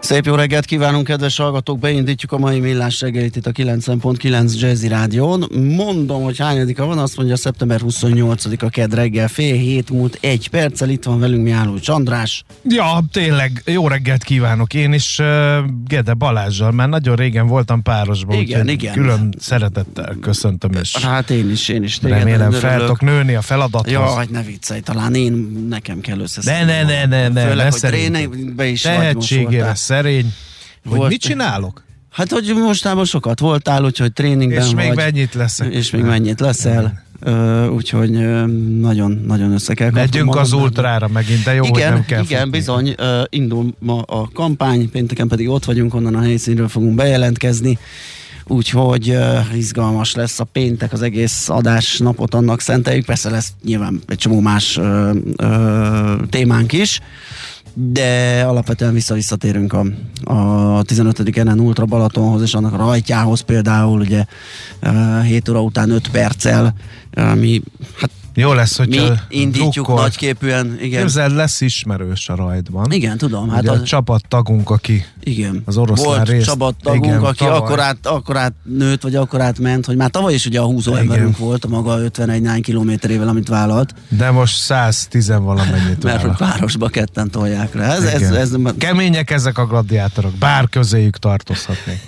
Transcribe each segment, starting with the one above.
Szép jó reggelt kívánunk, kedves hallgatók! Beindítjuk a mai millás reggelit itt a 90.9 Jazzy Rádión. Mondom, hogy hányadika van, azt mondja szeptember 28-a ked reggel, fél hét múlt egy perccel, itt van velünk Mihály Csandrás. Ja, tényleg, jó reggelt kívánok! Én is uh, Gede Balázsjal, mert nagyon régen voltam párosban, igen, igen. külön szeretettel köszöntöm is. Hát én is, én is. Remélem fel tudok nőni a feladathoz. Jaj, ne viccelj, talán én, nekem kell összeszedni. Ne, ne, ne, ne, ne, Főleg, ne hogy tréningbe is Tehetségére szerény. Hogy Volt- mit csinálok? Hát, hogy mostában sokat voltál, úgyhogy tréningben És még vagy. mennyit leszek? És még mennyit leszel. Ö, úgyhogy ö, nagyon, nagyon össze kell Megyünk az ultrára megint, de jó, igen, hogy nem kell Igen, futni. bizony, ö, indul ma a kampány, pénteken pedig ott vagyunk, onnan a helyszínről fogunk bejelentkezni, úgyhogy ö, izgalmas lesz a péntek, az egész adás napot annak szenteljük, persze lesz nyilván egy csomó más ö, ö, témánk is, de alapvetően vissza-visszatérünk a, a 15. NN Ultra Balatonhoz és annak rajtjához például, ugye ö, 7 óra után 5 perccel, ami hát Jó lesz, hogy mi indítjuk nagyképűen, igen. Képzeld, lesz ismerős a rajtban. Igen, tudom. Hát Ugye a az, csapattagunk, aki igen. az oroszlán Volt részt- csapattagunk, igen, aki tavaly. akkor át, akkor át nőtt, vagy akkor át ment, hogy már tavaly is ugye a húzó Igen. emberünk volt, a maga 51 9 kilométerével, amit vállalt, de most 110 valamennyit mert hogy városba ketten tolják rá. Ez, ez, ez, ez, Kemények ezek a gladiátorok, bár közéjük tartozhatnék.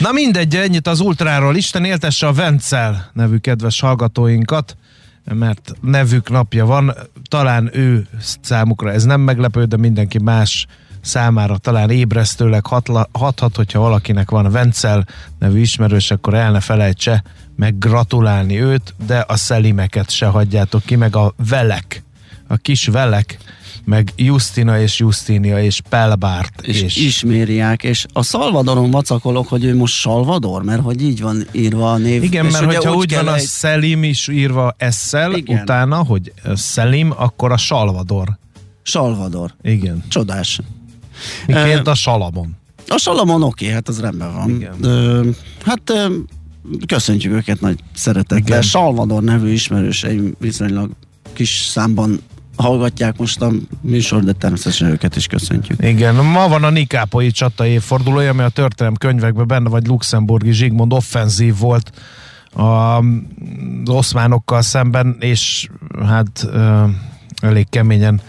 Na mindegy, ennyit az ultráról. Isten éltesse a Vencel nevű kedves hallgatóinkat, mert nevük napja van. Talán ő számukra ez nem meglepő, de mindenki más számára talán ébresztőleg hathat, hogyha valakinek van Vencel nevű ismerős, akkor el ne felejtse meg gratulálni őt, de a szelimeket se hagyjátok ki, meg a velek, a kis velek, meg Justina és Justinia és Pelbárt és, és ismériák, és a Salvadoron vacakolok, hogy ő most Salvador, mert hogy így van írva a név. Igen, és mert ugye hogyha úgy van kell a egy- Szelim is írva esszel, Igen. utána, hogy Szelim, akkor a Salvador. Salvador. Igen. Csodás. Miként a Salamon. A Salamon oké, hát az rendben van. Igen. Ö, hát ö, köszöntjük őket nagy szeretettel. Igen. Salvador nevű ismerőseim viszonylag kis számban hallgatják most a műsor, de természetesen őket is köszöntjük. Igen, ma van a Nikápoi csata évfordulója, ami a történelem könyvekben benne vagy Luxemburgi Zsigmond offenzív volt a, az oszmánokkal szemben, és hát ö, elég keményen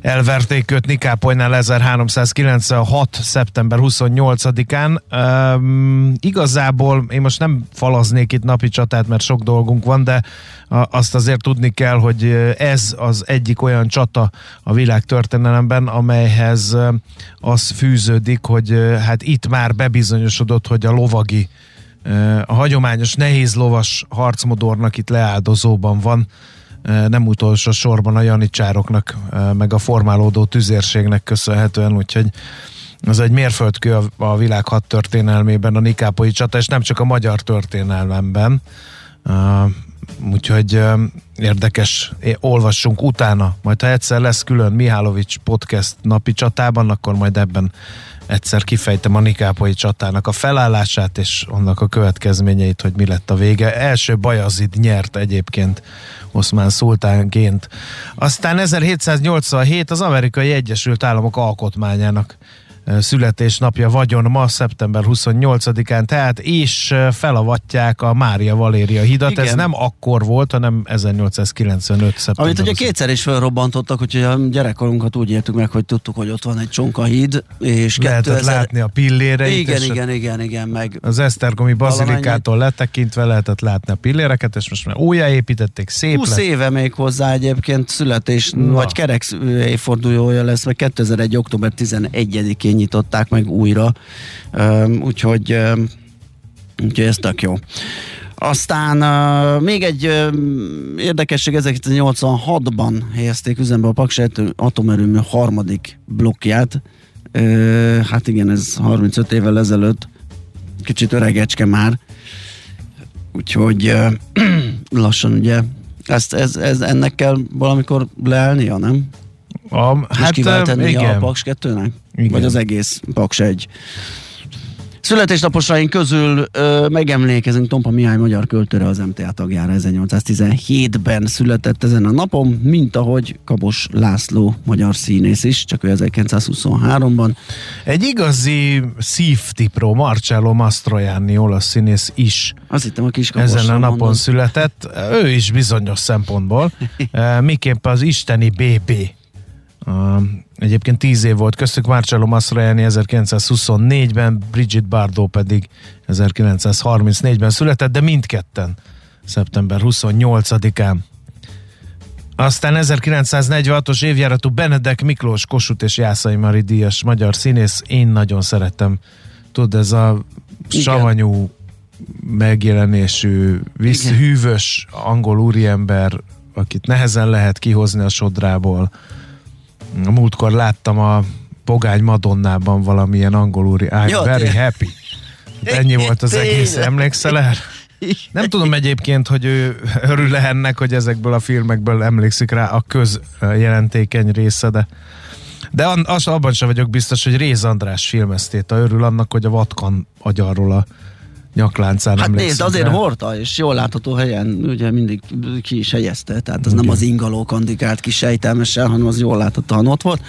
elverték őt Nikápolynál 1396. szeptember 28-án. Um, igazából én most nem falaznék itt napi csatát, mert sok dolgunk van, de azt azért tudni kell, hogy ez az egyik olyan csata a világ történelemben, amelyhez az fűződik, hogy hát itt már bebizonyosodott, hogy a lovagi a hagyományos nehéz lovas harcmodornak itt leáldozóban van, nem utolsó sorban a janicsároknak, meg a formálódó tüzérségnek köszönhetően, úgyhogy ez egy mérföldkő a, világ hat történelmében a Nikápoi csata, és nem csak a magyar történelmemben. Ö, úgyhogy ö, érdekes, olvassunk utána, majd ha egyszer lesz külön Mihálovics podcast napi csatában, akkor majd ebben egyszer kifejtem a Nikápolyi csatának a felállását, és annak a következményeit, hogy mi lett a vége. Első Bajazid nyert egyébként Oszmán szultánként. Aztán 1787 az Amerikai Egyesült Államok alkotmányának születésnapja vagyon ma, szeptember 28-án, tehát és felavatják a Mária Valéria hidat. Igen. Ez nem akkor volt, hanem 1895 szeptember. Amit ugye kétszer is felrobbantottak, hogy a gyerekkorunkat úgy értük meg, hogy tudtuk, hogy ott van egy csonkahíd, és Lehetett 2000... látni a pilléreit. Igen, igen, igen, igen, meg az Esztergomi bazilikától letekintve lehetett látni a pilléreket, és most már újjáépítették, szép 20 lett. éve még hozzá egyébként születés, Na. vagy kerek évfordulója lesz, vagy 2001. október 11-én nyitották meg újra, úgyhogy, úgyhogy ez tök jó. Aztán uh, még egy uh, érdekesség, 1986-ban helyezték üzembe a Paks atomerőmű harmadik blokkját. Uh, hát igen, ez 35 évvel ezelőtt, kicsit öregecske már, úgyhogy uh, lassan ugye ezt, ez, ez, ennek kell valamikor leállnia, nem? A, hát kiváltani a Paks 2-nek? Igen. Vagy az egész Paks 1? Születésnaposaink közül ö, megemlékezünk Tompa Mihály magyar költőre, az MTA tagjára 1817-ben született ezen a napon, mint ahogy Kabos László magyar színész is, csak ő 1923-ban. Egy igazi szívtipró, Marcello Mastroianni olasz színész is Azt hittem, a kis ezen a napon mondod. született. Ő is bizonyos szempontból. Miképp az isteni BB egyébként 10 év volt köztük, Marcello Mastroianni 1924-ben, Brigitte Bardot pedig 1934-ben született, de mindketten szeptember 28-án. Aztán 1946-os évjáratú Benedek Miklós Kossuth és Jászai Mari díjas magyar színész. Én nagyon szerettem. Tudod, ez a Igen. savanyú megjelenésű, hűvös angol úriember, akit nehezen lehet kihozni a sodrából a múltkor láttam a Pogány Madonnában valamilyen angol úri I'm Jó, very tényleg. happy. Ennyi volt az egész, emlékszel erre? Nem tudom egyébként, hogy ő örül ennek, hogy ezekből a filmekből emlékszik rá a közjelentékeny része, de de az, abban sem vagyok biztos, hogy Réz András filmeztéta örül annak, hogy a Vatkan agyarról a nyakláncán Hát nézd, azért rá. hordta, és jól látható helyen ugye mindig ki is helyezte, tehát az Igen. nem az ingaló kandikált ki sejtelmesen, hanem az jól láthatóan ott volt.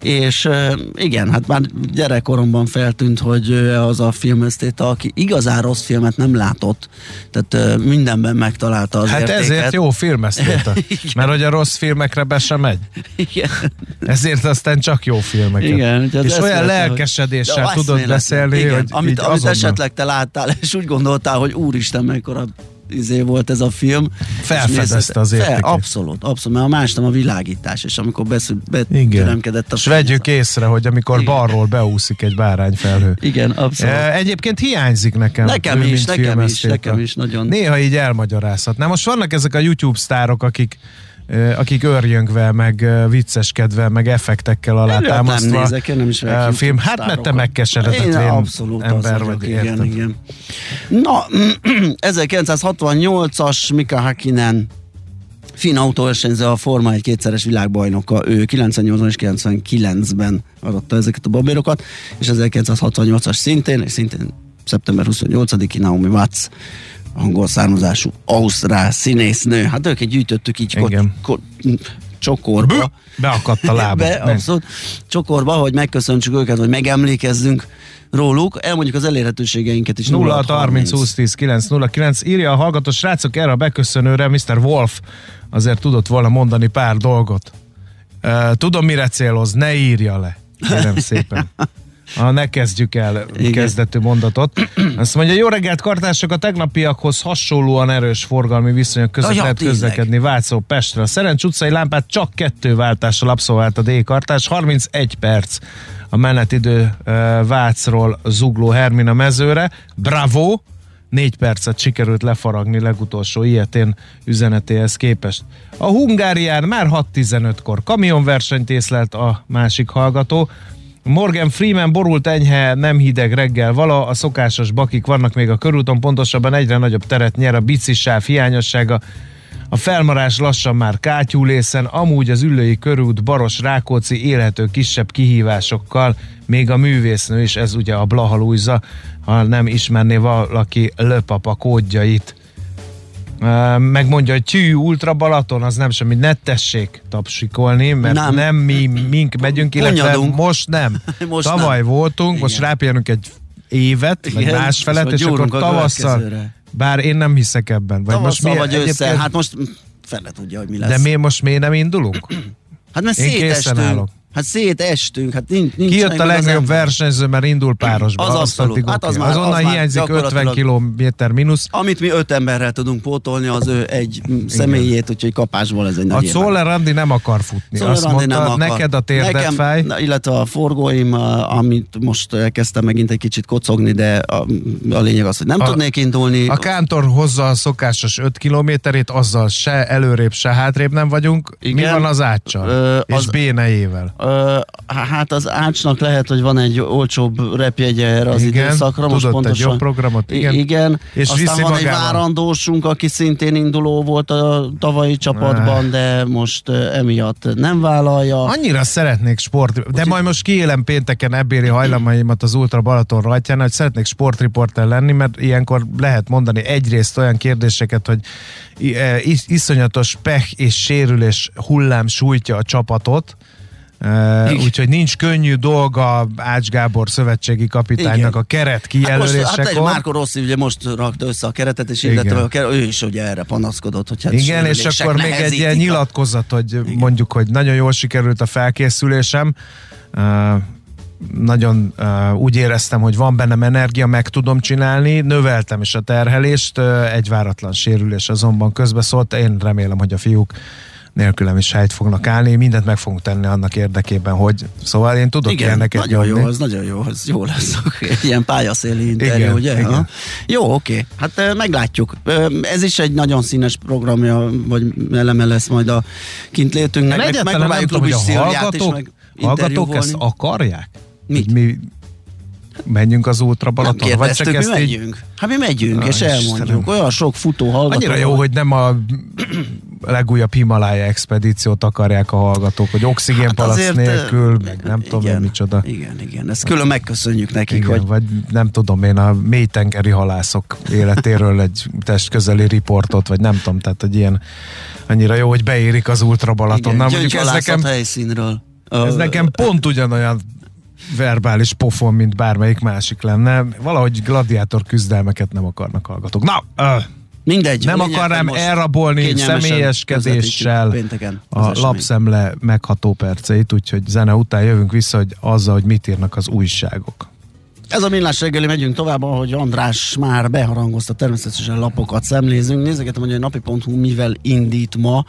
És igen, hát már gyerekkoromban feltűnt, hogy az a filmesztéta, aki igazán rossz filmet nem látott, tehát mindenben megtalálta az Hát értéket. ezért jó filmesztéta, mert hogy a rossz filmekre be sem megy. Igen. Ezért aztán csak jó filmeket. Igen, és olyan lelkesedéssel hogy... tudod beszélni, igen, hogy amit, amit esetleg te láttál, és úgy gondoltál, hogy úristen, mekkora izé volt ez a film. Felfedezte az értékét. Fel, abszolút, abszolút, mert a más nem a világítás, és amikor beszül, betüremkedett a És vegyük észre, hogy amikor Igen. balról beúszik egy bárányfelhő. Igen, abszolút. E, egyébként hiányzik nekem. Nekem is, nekem is, nekem is, nagyon. Néha így elmagyarázhatnám. Most vannak ezek a YouTube sztárok, akik akik örjöngve, meg vicceskedve, meg effektekkel alátámasztva. Nem nézek, én nem is film. Hát mert te megkeseredett abszolút ember vagy, vagyok, igen, igen. Na, 1968-as Mika Hakkinen finn autóversenyző, a Forma egy kétszeres világbajnoka, ő 98-ban és 99-ben adotta ezeket a babérokat, és 1968-as szintén, és szintén szeptember 28-i Naomi Watts angol származású ausztrál színésznő. Hát őket gyűjtöttük így kot, csokorba. Beakadt a lába. Be, abszolút. Csokorba, hogy megköszöntsük őket, hogy megemlékezzünk róluk. Elmondjuk az elérhetőségeinket is. 0 30 20 10 9 0 9. Írja a hallgató srácok erre a beköszönőre, Mr. Wolf azért tudott volna mondani pár dolgot. Uh, tudom, mire céloz, ne írja le. Kérem szépen. Ha ne kezdjük el Igen. kezdetű mondatot. Azt mondja, jó reggelt kartások a tegnapiakhoz hasonlóan erős forgalmi viszonyok között Ajá, lehet közlekedni Vácó Pestre. A Szerencs utcai lámpát csak kettő váltással abszolvált a D-kartás, 31 perc a menetidő Vácról Zugló Hermina mezőre. Bravo! négy percet sikerült lefaragni legutolsó ilyetén üzenetéhez képest. A Hungárián már 6.15-kor kamionversenyt észlelt a másik hallgató, Morgan Freeman borult enyhe, nem hideg reggel vala, a szokásos bakik vannak még a körúton, pontosabban egyre nagyobb teret nyer a bicisáv hiányossága, a felmarás lassan már kátyúlészen, amúgy az ülői körút Baros Rákóczi élhető kisebb kihívásokkal, még a művésznő is, ez ugye a Blaha Lujza, ha nem ismerné valaki Löpapa kódjait. Megmondja, hogy tyű, Ultra Balaton, az nem semmi, ne tessék tapsikolni, mert nem, Nem. mi mink megyünk, illetve Konyadunk. most nem. Most Tavaly nem. voltunk, most rápihenünk egy évet, vagy Igen, másfelet, és és, akkor tavasszal, bár én nem hiszek ebben. Vagy most Tavasszal mi vagy egyébként- hát most fele tudja, hogy mi lesz. de mi most miért nem indulunk? Hát mert Én készen szétestünk. Hát szétestünk, hát nincs, nincs Ki jött a legnagyobb versenyző, mert indul párosba. Az abszolút. addig Hát az már- Azonnal az hiányzik 50 gyakorlatilag- kilométer mínusz. Amit mi öt emberrel tudunk pótolni, az ő egy mm, személyét, úgyhogy kapásból ez egy A nagy érve. Czoller Randi nem akar futni. Szóval Azt Randi mondta, nem akar. neked a térdet Nekem, fáj. illetve a forgóim, a- amit most elkezdtem megint egy kicsit kocogni, de a, a lényeg az, hogy nem A- tudnék indulni. A Kántor hozza a szokásos 5 kilométerét, azzal se előrébb, se hátrébb nem vagyunk. Mi Igen. van az áccsal? És bénejével? Hát az ácsnak lehet, hogy van egy olcsóbb repjegye erre az Igen, időszakra. Most tudott egy pontosan, jobb programot, igen. Igen. És Aztán viszi van egy magával. várandósunk, aki szintén induló volt a tavalyi csapatban, de most emiatt nem vállalja. Annyira szeretnék sport, de majd most kiélem pénteken ebbéri hajlamaimat az Ultra Balaton rajtján, hogy szeretnék sportriporter lenni, mert ilyenkor lehet mondani egyrészt olyan kérdéseket, hogy is, iszonyatos pech és sérülés hullám sújtja a csapatot, Uh, Igen. úgyhogy nincs könnyű dolga Ács Gábor szövetségi kapitánynak Igen. a keret Hát most, hát kijelölésekor. Márko Rossi ugye most rakta össze a keretet, és Igen. meg a keret, ő is ugye erre panaszkodott, hogy hát Igen, és akkor még egy ilyen a- nyilatkozat, hogy mondjuk, hogy nagyon jól sikerült a felkészülésem. Uh, nagyon uh, úgy éreztem, hogy van bennem energia, meg tudom csinálni, növeltem is a terhelést, uh, egy váratlan sérülés azonban közbeszólt, én remélem, hogy a fiúk nélkülem is helyt fognak állni, mindent meg fogunk tenni annak érdekében, hogy szóval én tudok Igen, ilyeneket nagyon nyomni. jó, ez nagyon jó, ez jó lesz. Egy ilyen pályaszéli interjú, Igen, ugye? igen. Ha? Jó, oké. Hát ö, meglátjuk. Ez is egy nagyon színes programja, vagy eleme lesz majd a kintlétünknek. Meg- egyáltalán nem megpróbáljuk tudom, hogy a hallgatók, meg hallgatók ezt akarják? Mit? Mi menjünk az Ultra Nem Balaton? Vagy csak kérdeztük, mi ezt így megyünk. Hát mi megyünk, Ah, és elmondjuk. Istenem. Olyan sok futó hallgató. Annyira jó, hogy nem a legújabb Himalája expedíciót akarják a hallgatók, hogy oxigénpalac azért, nélkül, meg nem tudom igen, én micsoda. Igen, igen, ezt külön megköszönjük nekik, Igen, hogy vagy nem tudom én a mélytengeri halászok életéről egy testközeli riportot, vagy nem tudom, tehát hogy ilyen annyira jó, hogy beérik az Ultra Balaton. igen, mondjuk ez nekem, helyszínről. ez nekem pont ugyanolyan verbális pofon, mint bármelyik másik lenne. Valahogy gladiátor küzdelmeket nem akarnak hallgatók. Na, ö, Mindegy. nem a lényeg, akarnám hogy most elrabolni személyeskedéssel a lapszemle megható perceit, úgyhogy zene után jövünk vissza, hogy azzal, hogy mit írnak az újságok. Ez a millás reggeli, megyünk tovább, ahogy András már beharangozta, természetesen lapokat szemlézünk. Nézegetem, hogy a napi.hu mivel indít ma.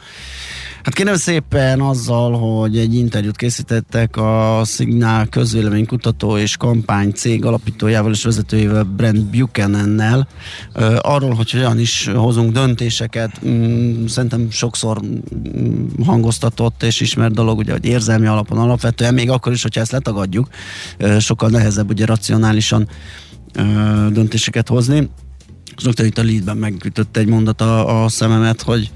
Hát kérem szépen azzal, hogy egy interjút készítettek a Signál közvéleménykutató és kampány cég alapítójával és vezetőjével Brent Buchanannel arról, hogy hogyan is hozunk döntéseket. Mm, Szerintem sokszor mm, hangoztatott és ismert dolog, ugye, hogy érzelmi alapon alapvetően, még akkor is, hogyha ezt letagadjuk, sokkal nehezebb ugye racionálisan ö, döntéseket hozni. Rögtön itt a leadben megütött egy mondat a, a szememet, hogy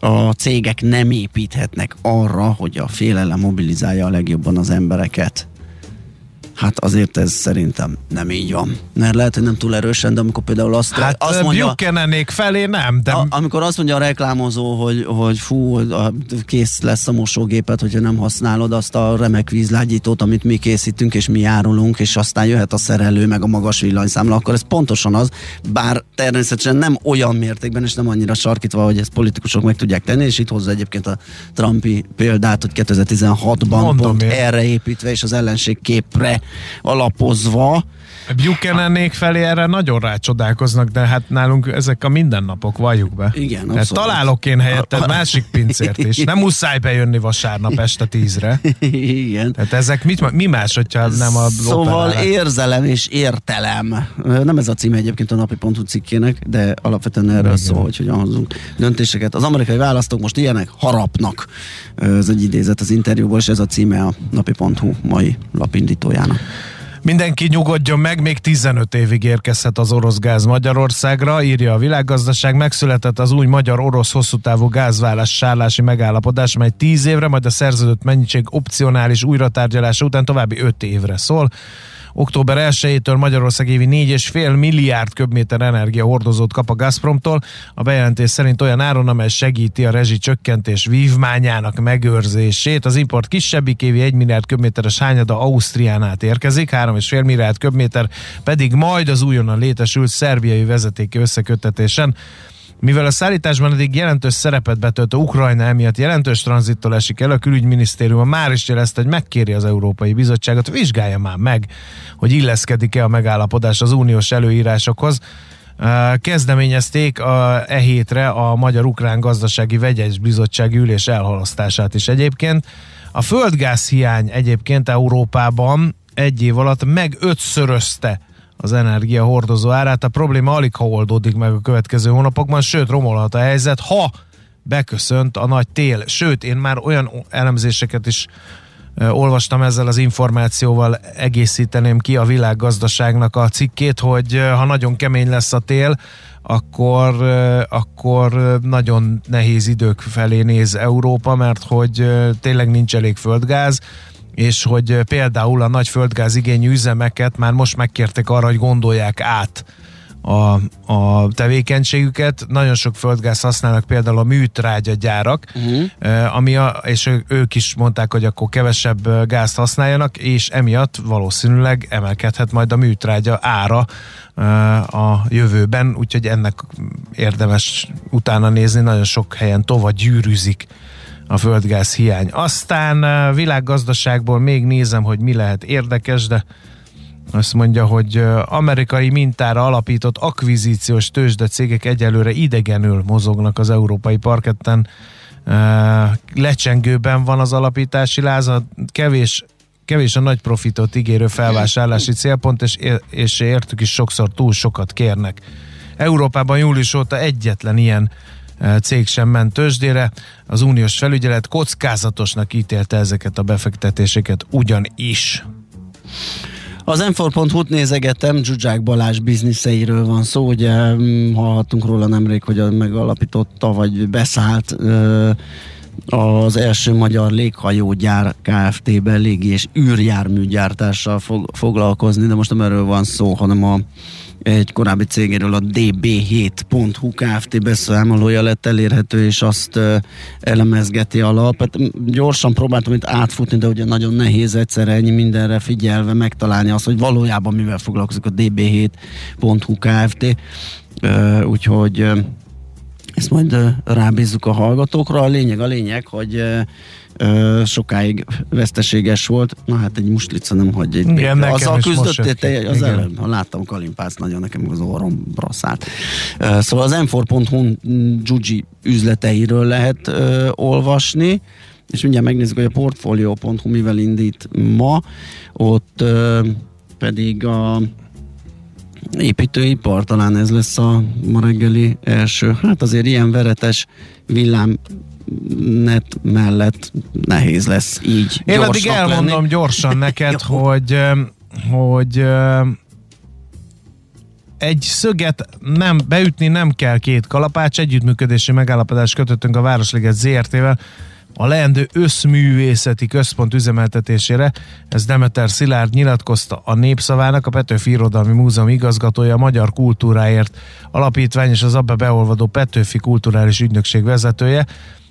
a cégek nem építhetnek arra, hogy a félelem mobilizálja a legjobban az embereket. Hát azért ez szerintem nem így van. Mert lehet, hogy nem túl erősen, de amikor például azt, Hát azt mondja, Buchananék felé nem, de a, amikor azt mondja a reklámozó, hogy, hogy fú, kész lesz a mosógépet, hogyha nem használod azt a remek vízlágyítót, amit mi készítünk, és mi járulunk, és aztán jöhet a szerelő, meg a magas villanyszámla, akkor ez pontosan az, bár természetesen nem olyan mértékben, és nem annyira sarkítva, hogy ezt politikusok meg tudják tenni, és itt hozza egyébként a Trumpi példát, hogy 2016-ban Mondom pont én. erre építve, és az ellenség képre alapozva, Buchanan felé erre nagyon rácsodálkoznak, de hát nálunk ezek a mindennapok, valljuk be. Igen, Tehát abszolút. találok én helyetted másik pincért is. Nem muszáj bejönni vasárnap este tízre. Igen. Tehát ezek mit, mi más, hogyha nem a Szóval operálás? érzelem és értelem. Nem ez a címe egyébként a napi.hu cikkének, de alapvetően erről Igen. szól, hogy hogyan hozunk döntéseket. Az amerikai választók most ilyenek, harapnak. Ez egy idézet az interjúból, és ez a címe a napi.hu mai lapindítójának. Mindenki nyugodjon meg, még 15 évig érkezhet az orosz gáz Magyarországra, írja a világgazdaság. Megszületett az új magyar-orosz hosszútávú gázvállás sárlási megállapodás, mely 10 évre, majd a szerződött mennyiség opcionális újratárgyalása után további 5 évre szól. Október 1-től Magyarország évi 4,5 milliárd köbméter energia hordozót kap a Gazpromtól. A bejelentés szerint olyan áron, amely segíti a rezsi csökkentés vívmányának megőrzését. Az import kisebbik évi 1 milliárd köbméteres hányada Ausztrián át érkezik, 3,5 milliárd köbméter pedig majd az újonnan létesült szerbiai vezetéki összekötetésen. Mivel a szállításban eddig jelentős szerepet betöltő Ukrajna emiatt jelentős tranzittól esik el, a külügyminisztérium már is jelezte, hogy megkéri az Európai Bizottságot, vizsgálja már meg, hogy illeszkedik-e a megállapodás az uniós előírásokhoz. Kezdeményezték a, e hétre a Magyar-Ukrán Gazdasági Vegyes Bizottság ülés elhalasztását is egyébként. A földgáz hiány egyébként Európában egy év alatt meg ötszörözte az energia hordozó árát. A probléma alig ha oldódik meg a következő hónapokban, sőt romolhat a helyzet, ha beköszönt a nagy tél. Sőt, én már olyan elemzéseket is olvastam ezzel az információval, egészíteném ki a világgazdaságnak a cikkét, hogy ha nagyon kemény lesz a tél, akkor, akkor nagyon nehéz idők felé néz Európa, mert hogy tényleg nincs elég földgáz, és hogy például a nagy földgáz igényű üzemeket már most megkértek arra, hogy gondolják át a, a tevékenységüket. Nagyon sok földgáz használnak például a műtrágyagyárak, uh-huh. ami a, és ők is mondták, hogy akkor kevesebb gázt használjanak, és emiatt valószínűleg emelkedhet majd a műtrágya ára a jövőben, úgyhogy ennek érdemes utána nézni, nagyon sok helyen tova gyűrűzik a földgáz hiány. Aztán világgazdaságból még nézem, hogy mi lehet érdekes, de azt mondja, hogy amerikai mintára alapított akvizíciós tőzsde cégek egyelőre idegenül mozognak az európai parketten. Lecsengőben van az alapítási láza, kevés kevés a nagy profitot ígérő felvásárlási célpont, és, és értük is sokszor túl sokat kérnek. Európában július óta egyetlen ilyen ö, cég sem ment tőzsdére. Az uniós felügyelet kockázatosnak ítélte ezeket a befektetéseket ugyanis. Az m4.hu-t nézegetem, Zsuzsák Balázs bizniszeiről van szó, ugye mm, hallhattunk róla nemrég, hogy megalapította, vagy beszállt ö, az első magyar léghajógyár Kft-ben légi és űrjárműgyártással fog, foglalkozni, de most nem erről van szó, hanem a egy korábbi cégéről a db7.hu Kft. beszámolója lett elérhető, és azt elemezgeti a lap. Hát, gyorsan próbáltam itt átfutni, de ugye nagyon nehéz egyszerre ennyi mindenre figyelve megtalálni azt, hogy valójában mivel foglalkozik a db7.hu Kft. Úgyhogy ezt majd rábízzuk a hallgatókra. A lényeg a lényeg, hogy sokáig veszteséges volt. Na hát egy muslica nem hagy egy Igen, nekem Azzal küzdöttél te az előbb? Ha láttam kalimpázt nagyon, nekem az orrom braszát. Ö, Szóval az m4.hu Gyugyi üzleteiről lehet ö, olvasni, és mindjárt megnézzük, hogy a portfolio.hu mivel indít ma, ott ö, pedig a építőipar, talán ez lesz a ma reggeli első. Hát azért ilyen veretes villám net mellett nehéz lesz így Én addig elmondom lenni. gyorsan neked, hogy hogy egy szöget nem, beütni nem kell két kalapács, együttműködési megállapodást kötöttünk a Városliget ZRT-vel, a leendő összművészeti központ üzemeltetésére. Ez Demeter Szilárd nyilatkozta a Népszavának, a Petőfi Irodalmi Múzeum igazgatója, a Magyar Kultúráért Alapítvány és az abba beolvadó Petőfi Kulturális Ügynökség vezetője,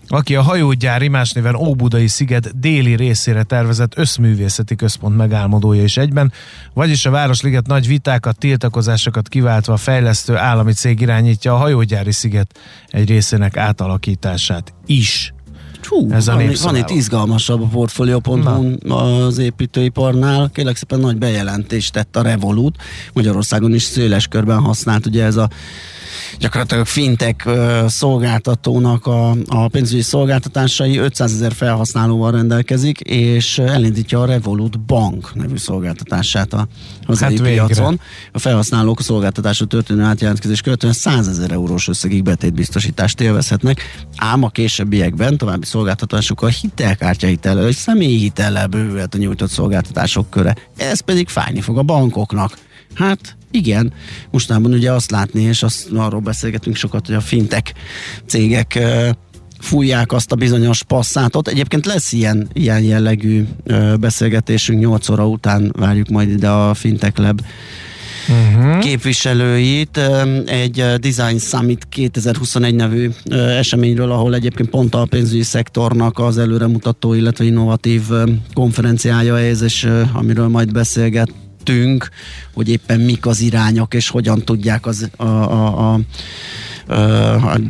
aki a hajógyári, más néven Óbudai sziget déli részére tervezett összművészeti központ megálmodója is egyben, vagyis a Városliget nagy vitákat, tiltakozásokat kiváltva a fejlesztő állami cég irányítja a hajógyári sziget egy részének átalakítását is. Hú, Ez van, van itt izgalmasabb a portfolio.hu az építőiparnál. Kérlek szépen nagy bejelentést tett a Revolut. Magyarországon is széles körben használt ugye ez a gyakorlatilag fintech ö, szolgáltatónak a, a pénzügyi szolgáltatásai 500 ezer felhasználóval rendelkezik, és elindítja a Revolut Bank nevű szolgáltatását a hazai Hát végre. piacon. A felhasználók a szolgáltatásra történő átjelentkezés követően 100 ezer eurós összegig betétbiztosítást élvezhetnek, ám a későbbiekben további szolgáltatásokkal hitelkártya hitellel és személyi hitellel bővülhet a nyújtott szolgáltatások köre. Ez pedig fájni fog a bankoknak. Hát igen, mostában ugye azt látni, és azt, arról beszélgetünk sokat, hogy a fintek cégek fújják azt a bizonyos passzátot. Egyébként lesz ilyen, ilyen jellegű beszélgetésünk 8 óra után várjuk majd ide a Fintech Lab uh-huh. képviselőit egy ö, Design Summit 2021 nevű ö, eseményről, ahol egyébként pont a pénzügyi szektornak az előremutató, illetve innovatív konferenciája ez, és ö, amiről majd beszélget hogy éppen mik az irányok, és hogyan tudják az, a, a, a,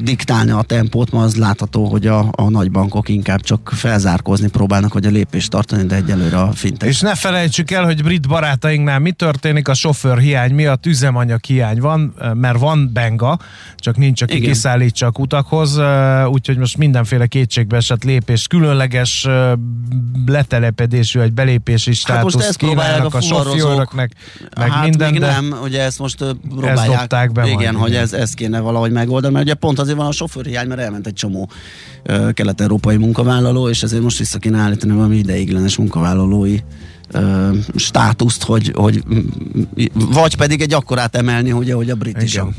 diktálni a tempót, ma az látható, hogy a, a nagybankok inkább csak felzárkózni próbálnak, hogy a lépést tartani, de egyelőre a fintek. És ne felejtsük el, hogy brit barátainknál mi történik a sofőr hiány miatt, üzemanyag hiány van, mert van benga, csak nincs, aki Igen. kiszállítsa a kutakhoz, úgyhogy most mindenféle kétségbe esett lépés, különleges letelepedésű, egy belépési Hát ezt próbálják kínálnak a a sofőröknek, meg hát minden, még de nem, ugye ezt most próbálják. dobták be Igen, majd, hogy ez, ez kéne valahogy megoldani, mert ugye pont azért van a sofőrhiány, mert elment egy csomó ö, kelet-európai munkavállaló, és ezért most vissza kéne állítani valami ideiglenes munkavállalói ö, státuszt, hogy, hogy vagy pedig egy akkorát emelni, hogy a brit is a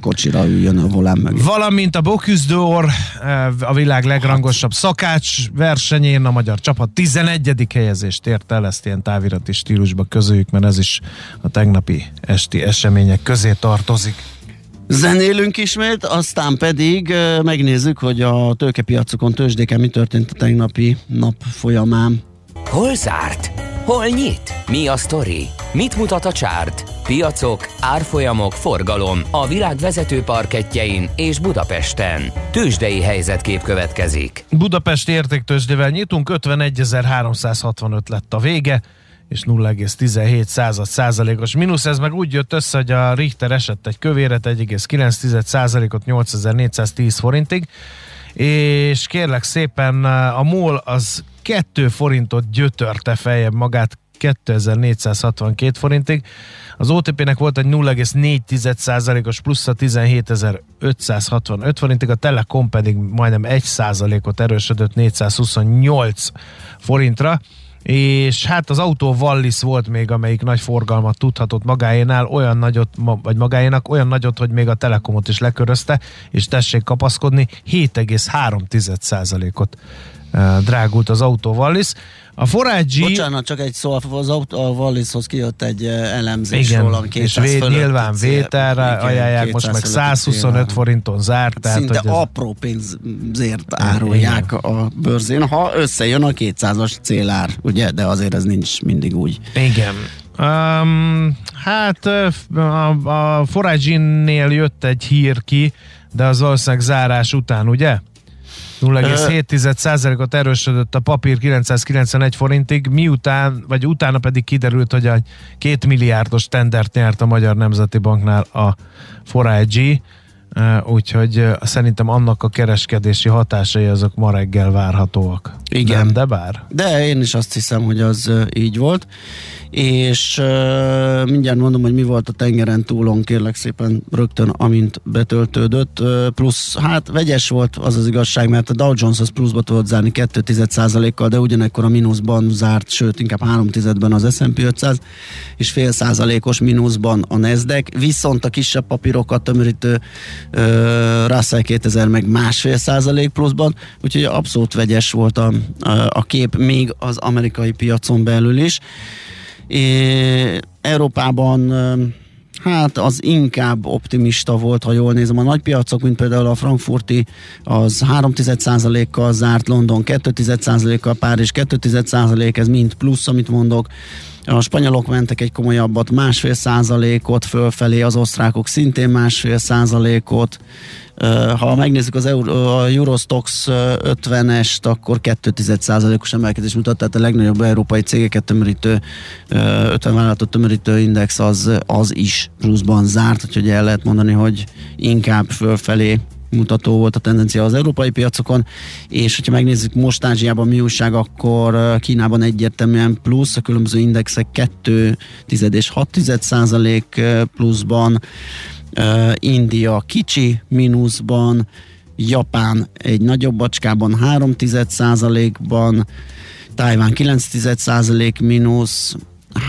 kocsira üljön a volán mögé. Valamint a Bocuse d'Or, eh, a világ legrangosabb szakács versenyén a magyar csapat 11. helyezést ért el, ezt ilyen távirati stílusba közöljük, mert ez is a tegnapi esti események közé tartozik. Zenélünk ismét, aztán pedig megnézzük, hogy a tőkepiacokon, tőzsdéken mi történt a tegnapi nap folyamán. Hol zárt? Hol nyit? Mi a sztori? Mit mutat a csárt? Piacok, árfolyamok, forgalom a világ vezető parketjein és Budapesten. Tősdei helyzetkép következik. Budapesti értéktősdével nyitunk, 51.365 lett a vége, és 0,17 század százalékos mínusz. Ez meg úgy jött össze, hogy a Richter esett egy kövéret 1,9 százalékot 8410 forintig, és kérlek szépen a MOL az 2 forintot gyötörte feljebb magát 2462 forintig. Az OTP-nek volt egy 0,4%-os plusz a 17.565 forintig, a Telekom pedig majdnem 1%-ot erősödött 428 forintra és hát az autó Wallis volt még, amelyik nagy forgalmat tudhatott magáénál, olyan nagyot, vagy magáénak olyan nagyot, hogy még a Telekomot is lekörözte, és tessék kapaszkodni, 7,3%-ot eh, drágult az autó Wallis. A Forágyi... Bocsánat, csak egy szó, az a Wallishoz kijött egy elemzés Igen, róla, és vé, nyilván vételre igen, ajánlják, most meg 200 fölötti 125 célra. forinton zárt. Tehát, Szinte hogy ez- apró pénzért árulják a bőrzén, ha összejön a 200-as célár, ugye, de azért ez nincs mindig úgy. Igen. Um, hát a, a Forage-nél jött egy hír ki, de az valószínűleg zárás után, ugye? 0,7%-ot erősödött a papír 991 forintig, miután, vagy utána pedig kiderült, hogy a két milliárdos tendert nyert a Magyar Nemzeti Banknál a Forage, úgyhogy szerintem annak a kereskedési hatásai azok ma reggel várhatóak. Igen. Nem, de bár. De én is azt hiszem, hogy az így volt. És uh, mindjárt mondom, hogy mi volt a tengeren túlon, kérlek szépen rögtön, amint betöltődött. Uh, plusz, hát vegyes volt az az igazság, mert a Dow Jones az pluszba tudott zárni 2 kal de ugyanekkor a mínuszban zárt, sőt inkább 3 ben az S&P 500, és fél százalékos mínuszban a Nasdaq, viszont a kisebb papírokat tömörítő Russell 2000 meg másfél százalék pluszban, úgyhogy abszolút vegyes volt a, a, a kép még az amerikai piacon belül is. É, Európában hát az inkább optimista volt, ha jól nézem. A nagy piacok, mint például a frankfurti, az 3,1%-kal zárt, London 2,1%-kal, Párizs 2,1%, ez mind plusz, amit mondok. A spanyolok mentek egy komolyabbat, másfél százalékot fölfelé, az osztrákok szintén másfél százalékot. Ha megnézzük az Euro, a Eurostox 50-est, akkor 2,1%-os emelkedés mutat, tehát a legnagyobb európai cégeket tömörítő, 50 vállalatot tömörítő index az, az is pluszban zárt, úgyhogy el lehet mondani, hogy inkább fölfelé mutató volt a tendencia az európai piacokon, és hogyha megnézzük most Ázsiában mi újság, akkor Kínában egyértelműen plusz, a különböző indexek 2 és 6 százalék pluszban, India kicsi mínuszban, Japán egy nagyobb bacskában 3 százalékban, Tájván 9 százalék mínusz,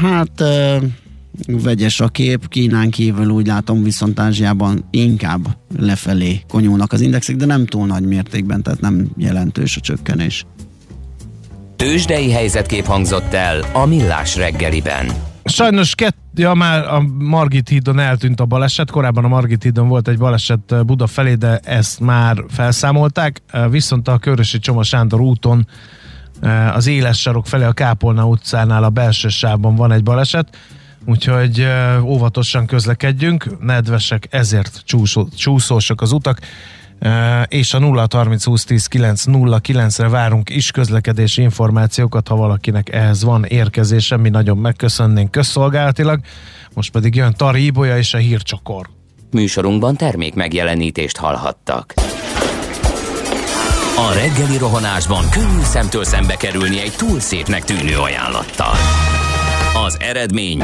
hát vegyes a kép, Kínán kívül úgy látom viszont Ázsiában inkább lefelé konyulnak az indexek, de nem túl nagy mértékben, tehát nem jelentős a csökkenés. Tőzsdei helyzetkép hangzott el a Millás reggeliben. Sajnos kett, ja, már a Margit hídon eltűnt a baleset, korábban a Margit hídon volt egy baleset Buda felé, de ezt már felszámolták, viszont a Körösi Csoma Sándor úton az éles sarok felé a Kápolna utcánál a belső sávban van egy baleset, úgyhogy óvatosan közlekedjünk, nedvesek, ezért csúszó, csúszósak az utak, és a 0 30 20 10 9 0 9-re várunk is közlekedési információkat, ha valakinek ehhez van érkezése, mi nagyon megköszönnénk közszolgálatilag. Most pedig jön Tari Ibolya és a hírcsokor. Műsorunkban termék megjelenítést hallhattak. A reggeli rohanásban könnyű szemtől szembe kerülni egy túl szépnek tűnő ajánlattal. Az eredmény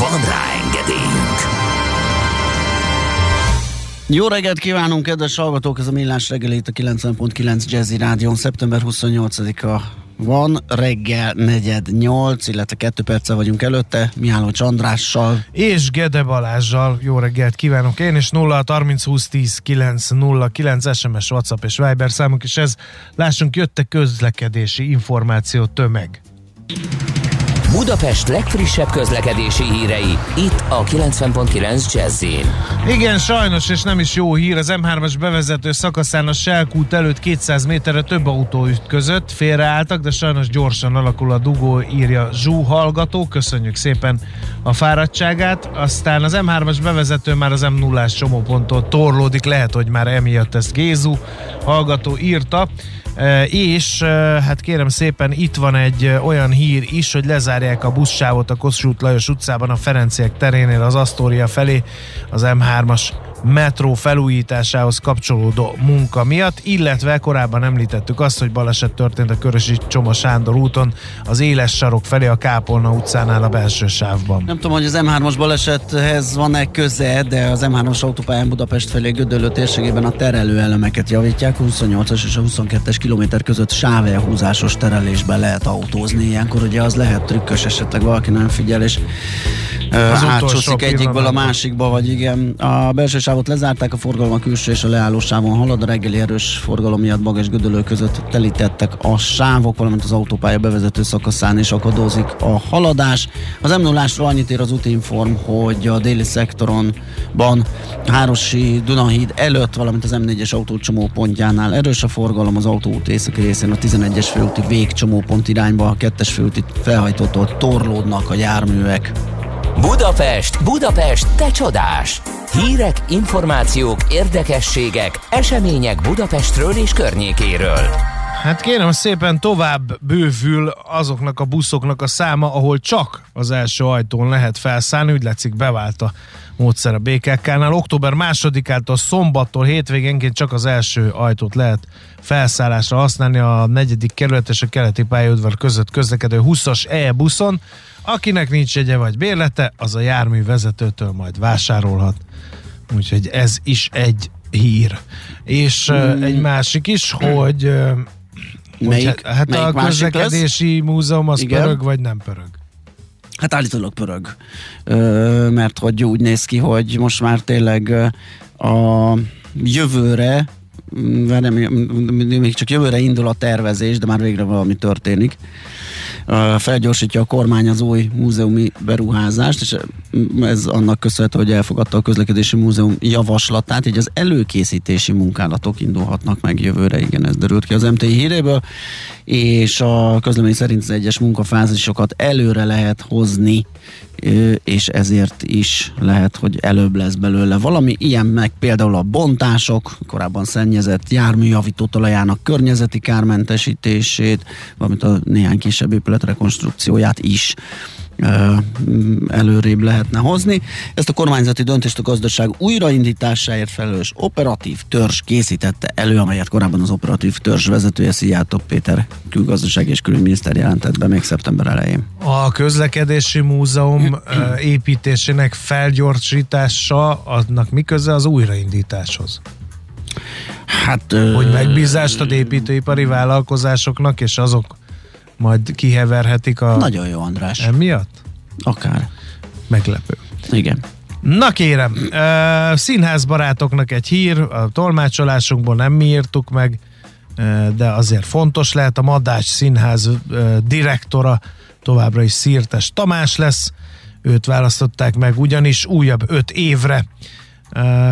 Van rá engedélyünk! Jó reggelt kívánunk, kedves hallgatók! Ez a Millás reggeli itt a 90.9 Jazzy Rádion. Szeptember 28-a van, reggel negyed nyolc, illetve kettő perccel vagyunk előtte, Mihály Csandrással. És Gede Balázsjal. Jó reggelt kívánok én, és 0 30 20 10 9 0 9 SMS, WhatsApp és Viber számunk, és ez, lássunk, jöttek közlekedési információ tömeg. Budapest legfrissebb közlekedési hírei, itt a 90.9 jazz Igen, sajnos, és nem is jó hír, az M3-as bevezető szakaszán a Selkút előtt 200 méterre több autó között félreálltak, de sajnos gyorsan alakul a dugó, írja Zsú hallgató, köszönjük szépen a fáradtságát. Aztán az M3-as bevezető már az M0-ás csomóponttól torlódik, lehet, hogy már emiatt ezt Gézu hallgató írta. És hát kérem szépen itt van egy olyan hír is, hogy lezárják a buszsávot a Kossuth Lajos utcában a Ferenciek terénél az Asztória felé az M3-as metró felújításához kapcsolódó munka miatt, illetve korábban említettük azt, hogy baleset történt a Körösi Csoma Sándor úton az éles sarok felé a Kápolna utcánál a belső sávban. Nem tudom, hogy az M3-as balesethez van-e köze, de az M3-as autópályán Budapest felé Gödöllő térségében a terelő elemeket javítják. 28-as és a 22-es kilométer között sávelhúzásos terelésben lehet autózni. Ilyenkor ugye az lehet trükkös, esetleg valaki nem figyel, és átsúszik egyikből a másikba, vagy igen. A belső sávot lezárták, a forgalom a külső és a leálló sávon halad, a reggeli erős forgalom miatt Bag és Gödölő között telítettek a sávok, valamint az autópálya bevezető szakaszán is akadózik a haladás. Az m 0 annyit ér az útinform, hogy a déli szektoronban Hárosi Dunahíd előtt, valamint az M4-es autócsomó pontjánál erős a forgalom, az autóút északi részén a 11-es főúti végcsomópont irányba, a 2-es főúti felhajtótól torlódnak a járművek. Budapest, Budapest, te csodás! Hírek, információk, érdekességek, események Budapestről és környékéről. Hát kérem szépen tovább bővül azoknak a buszoknak a száma, ahol csak az első ajtón lehet felszállni, úgy látszik bevált módszer a BKK-nál. Október másodikától szombattól hétvégénként csak az első ajtót lehet felszállásra használni a negyedik kerület és a keleti pályaudvar között közlekedő 20-as E-buszon. Akinek nincs egye vagy bérlete, az a jármű vezetőtől majd vásárolhat. Úgyhogy ez is egy hír. És mm. egy másik is, hogy Melyik, hát, hát melyik a közlekedési múzeum az Igen? pörög, vagy nem pörög? Hát állítólag pörög, mert hogy úgy néz ki, hogy most már tényleg a jövőre, nem, még csak jövőre indul a tervezés, de már végre valami történik. Felgyorsítja a kormány az új múzeumi beruházást, és ez annak köszönhető, hogy elfogadta a közlekedési múzeum javaslatát, így az előkészítési munkálatok indulhatnak meg jövőre, igen, ez derült ki az MTI híréből, és a közlemény szerint az egyes munkafázisokat előre lehet hozni, és ezért is lehet, hogy előbb lesz belőle valami. Ilyen meg például a bontások, korábban szennyezett járműjavító talajának környezeti kármentesítését, valamint a néhány kisebb épület rekonstrukcióját is előrébb lehetne hozni. Ezt a kormányzati döntést a gazdaság újraindításáért felelős operatív törzs készítette elő, amelyet korábban az operatív törzs vezetője Szijjártó Péter külgazdaság és külügyminiszter jelentett be még szeptember elején. A közlekedési múzeum építésének felgyorsítása, annak mi köze az újraindításhoz? Hát, Hogy megbízást ad építőipari vállalkozásoknak, és azok majd kiheverhetik a... Nagyon jó, András. Emiatt? Akár. Meglepő. Igen. Na kérem, uh, színházbarátoknak egy hír, a tolmácsolásunkból nem mi írtuk meg, de azért fontos lehet, a Madás Színház direktora továbbra is Szirtes Tamás lesz, őt választották meg ugyanis újabb öt évre.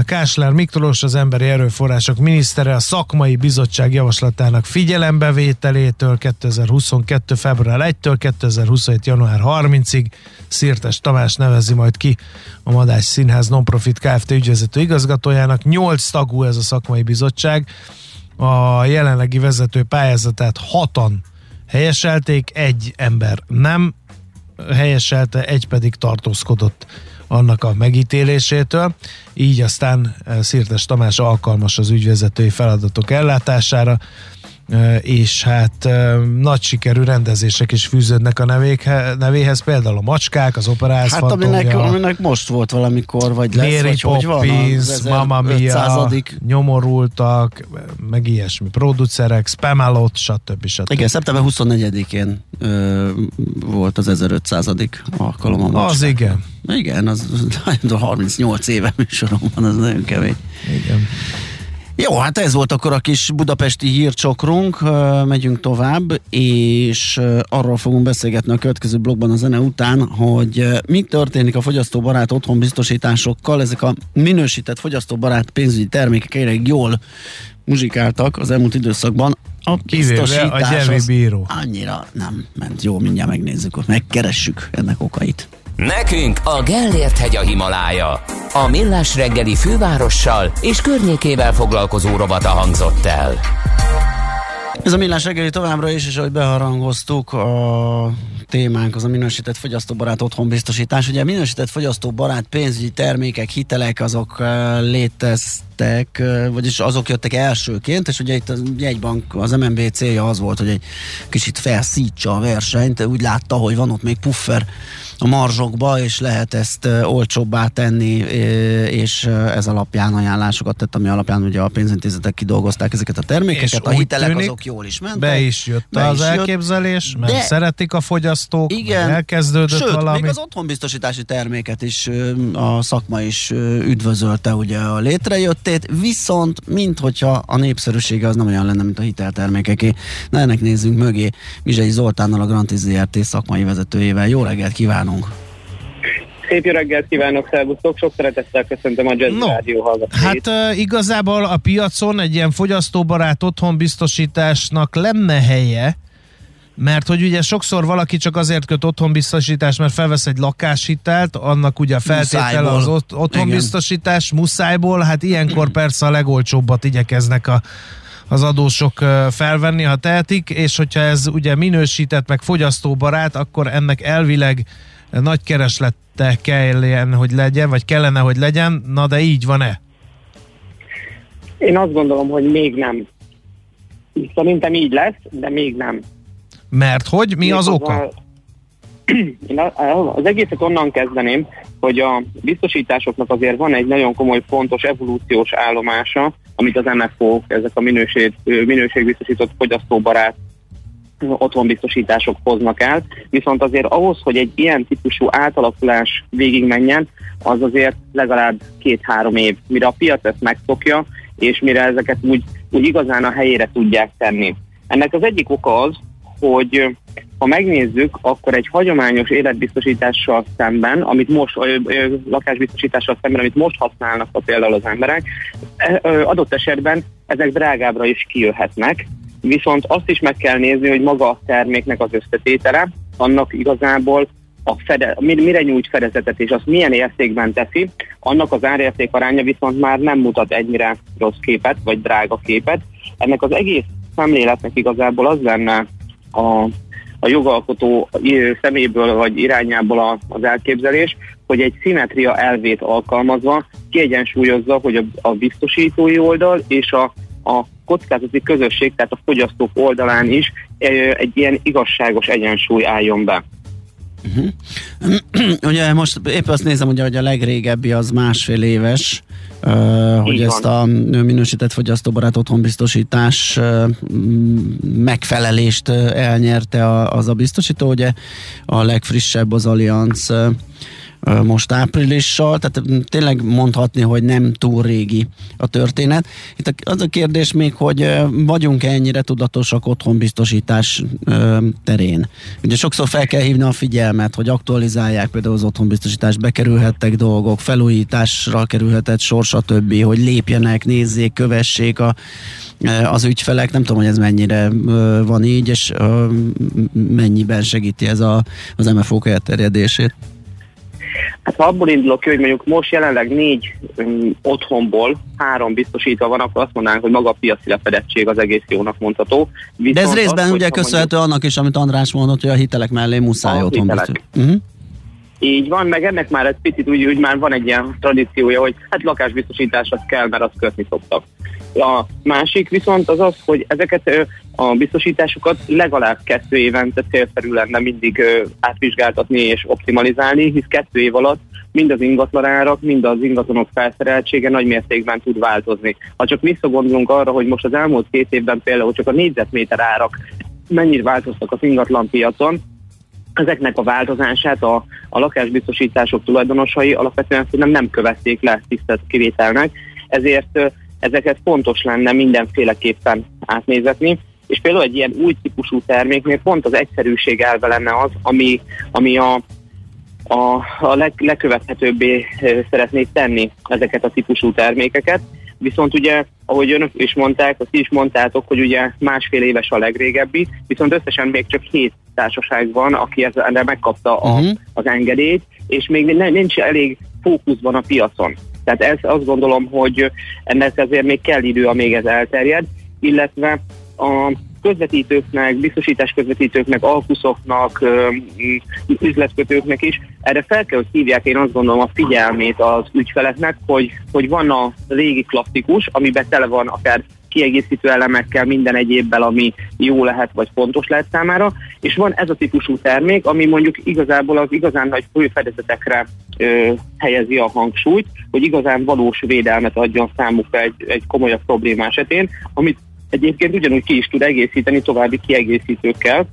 Kásler Miklós, az Emberi Erőforrások minisztere a szakmai bizottság javaslatának figyelembevételétől 2022. február 1-től 2027. január 30-ig Szirtes Tamás nevezi majd ki a Madás Színház Nonprofit Kft. ügyvezető igazgatójának. Nyolc tagú ez a szakmai bizottság. A jelenlegi vezető pályázatát hatan helyeselték, egy ember nem helyeselte, egy pedig tartózkodott annak a megítélésétől. Így aztán eh, Szirtes Tamás alkalmas az ügyvezetői feladatok ellátására, és hát nagy sikerű rendezések is fűződnek a nevékhe, nevéhez, például a macskák, az operáz Hát aminek, aminek most volt valamikor, vagy lesz, Mary vagy hogy van Poppins, az Mamma Mia, 1500. nyomorultak, meg ilyesmi, producerek, Spamalot, stb. stb. Igen, szeptember 24-én ö, volt az 1500. alkalom a Az macskák. igen. Igen, az, az 38 éve műsorom van, az nagyon kemény. igen. Jó, hát ez volt akkor a kis budapesti hírcsokrunk, megyünk tovább, és arról fogunk beszélgetni a következő blogban a zene után, hogy mi történik a fogyasztóbarát otthonbiztosításokkal, ezek a minősített fogyasztóbarát pénzügyi termékek elég jól muzsikáltak az elmúlt időszakban. A a biztosítás az bíró. annyira nem ment jó, mindjárt megnézzük, megkeressük ennek okait. Nekünk a Gellért hegy a Himalája. A Millás reggeli fővárossal és környékével foglalkozó rovata hangzott el. Ez a millás reggeli továbbra is, és ahogy beharangoztuk, a témánk az a minősített fogyasztóbarát otthonbiztosítás. Ugye a minősített fogyasztóbarát pénzügyi termékek, hitelek, azok uh, léteztek, uh, vagyis azok jöttek elsőként, és ugye itt a jegybank, az MNB célja az volt, hogy egy kicsit felszítsa a versenyt, úgy látta, hogy van ott még puffer a marzsokba, és lehet ezt olcsóbbá tenni, és ez alapján ajánlásokat tett, ami alapján ugye a pénzintézetek kidolgozták ezeket a termékeket, És a hitelek tűnik, azok jól is mentek. Be is jött Be az is jött. elképzelés, mert De- szeretik a fogyasztók, Igen, elkezdődött Sőt, valami. még az otthonbiztosítási terméket is a szakma is üdvözölte ugye a létrejöttét, viszont minthogyha a népszerűsége az nem olyan lenne, mint a hiteltermékeké. Na ennek nézzünk mögé. Mizsei Zoltánnal a Grantis ZRT szakmai vezetőjével. Jó reggelt kívánunk! Szép jó reggelt kívánok, szervusztok! Sok szeretettel köszöntöm a Jazz No, Rádió hallgatóit. Hát uh, igazából a piacon egy ilyen fogyasztóbarát otthonbiztosításnak lenne helye, mert hogy ugye sokszor valaki csak azért köt otthonbiztosítást, mert felvesz egy lakáshitelt, annak ugye a feltétele Muszájból. az ot- otthonbiztosítás muszájból, hát ilyenkor persze a legolcsóbbat igyekeznek a az adósok felvenni, ha tehetik, és hogyha ez ugye minősített, meg fogyasztóbarát, akkor ennek elvileg nagy kereslete kelljen, hogy legyen, vagy kellene, hogy legyen, na de így van-e? Én azt gondolom, hogy még nem. Szerintem így lesz, de még nem. Mert hogy? Mi az Méghozzá- oka? Én a- az egészet onnan kezdeném, hogy a biztosításoknak azért van egy nagyon komoly, fontos evolúciós állomása, amit az MFO, ezek a minőség, minőségbiztosított fogyasztóbarát otthonbiztosítások hoznak el, viszont azért ahhoz, hogy egy ilyen típusú átalakulás végigmenjen, az azért legalább két-három év, mire a piac ezt megszokja, és mire ezeket úgy, úgy igazán a helyére tudják tenni. Ennek az egyik oka az, hogy ha megnézzük, akkor egy hagyományos életbiztosítással szemben, amit most, ö, ö, lakásbiztosítással szemben, amit most használnak a például az emberek, ö, adott esetben ezek drágábbra is kijöhetnek, viszont azt is meg kell nézni, hogy maga a terméknek az összetétele, annak igazából a fede, mire nyújt fedezetet és azt milyen értékben teszi, annak az árérték aránya viszont már nem mutat ennyire rossz képet, vagy drága képet. Ennek az egész szemléletnek igazából az lenne a, a jogalkotó szeméből vagy irányából az elképzelés, hogy egy szimetria elvét alkalmazva kiegyensúlyozza, hogy a, a biztosítói oldal és a, a kockázati közösség, tehát a fogyasztók oldalán is egy ilyen igazságos egyensúly álljon be. Uh-huh. Ugye most épp azt nézem, ugye, hogy a legrégebbi az másfél éves, uh, hogy ezt a minősített fogyasztóbarát otthonbiztosítás uh, megfelelést elnyerte a, az a biztosító, ugye a legfrissebb az Allianz uh, most áprilissal, tehát tényleg mondhatni, hogy nem túl régi a történet. Itt az a kérdés még, hogy vagyunk-e ennyire tudatosak otthonbiztosítás terén. Ugye sokszor fel kell hívni a figyelmet, hogy aktualizálják például az otthonbiztosítás, bekerülhettek dolgok, felújításra kerülhetett sor, stb., hogy lépjenek, nézzék, kövessék a, az ügyfelek. Nem tudom, hogy ez mennyire van így, és mennyiben segíti ez a, az MFO elterjedését. Hát ha abból indulok ki, hogy mondjuk most jelenleg négy um, otthonból három biztosítva van, akkor azt mondanánk, hogy maga a piaci lefedettség az egész jónak mondható. Viszont De ez részben az, ugye köszönhető mondjuk, annak is, amit András mondott, hogy a hitelek mellé muszáj otthon uh-huh. Így van, meg ennek már egy picit úgy, úgy már van egy ilyen tradíciója, hogy hát lakásbiztosítás az kell, mert azt kötni szoktak. A másik viszont az az, hogy ezeket a biztosításokat legalább kettő évente célszerű lenne mindig átvizsgáltatni és optimalizálni, hisz kettő év alatt mind az ingatlanárak, mind az ingatlanok felszereltsége nagy mértékben tud változni. Ha csak visszagondolunk arra, hogy most az elmúlt két évben például csak a négyzetméter árak mennyit változtak az ingatlan piacon, ezeknek a változását a, a lakásbiztosítások tulajdonosai alapvetően nem, nem követték le tisztelt kivételnek, ezért ezeket fontos lenne mindenféleképpen átnézetni, és például egy ilyen új típusú terméknél pont az egyszerűség elve lenne az, ami, ami a, a, a leg, legkövethetőbbé szeretnék tenni ezeket a típusú termékeket. Viszont ugye, ahogy önök is mondták, azt is mondtátok, hogy ugye másfél éves a legrégebbi, viszont összesen még csak hét társaság van, aki erre megkapta a, uh-huh. az engedélyt, és még nincs elég fókuszban a piacon. Tehát ez azt gondolom, hogy ennek azért még kell idő, amíg ez elterjed, illetve a közvetítőknek, biztosítás közvetítőknek, alkuszoknak, üzletkötőknek is, erre fel kell, hogy hívják én azt gondolom a figyelmét az ügyfeleknek, hogy, hogy van a régi klasszikus, amiben tele van akár kiegészítő elemekkel, minden egyébbel, ami jó lehet, vagy fontos lehet számára, és van ez a típusú termék, ami mondjuk igazából az igazán nagy főfedezetekre ö, helyezi a hangsúlyt, hogy igazán valós védelmet adjon számukra egy, egy komolyabb probléma esetén, amit egyébként ugyanúgy ki is tud egészíteni további kiegészítőkkel,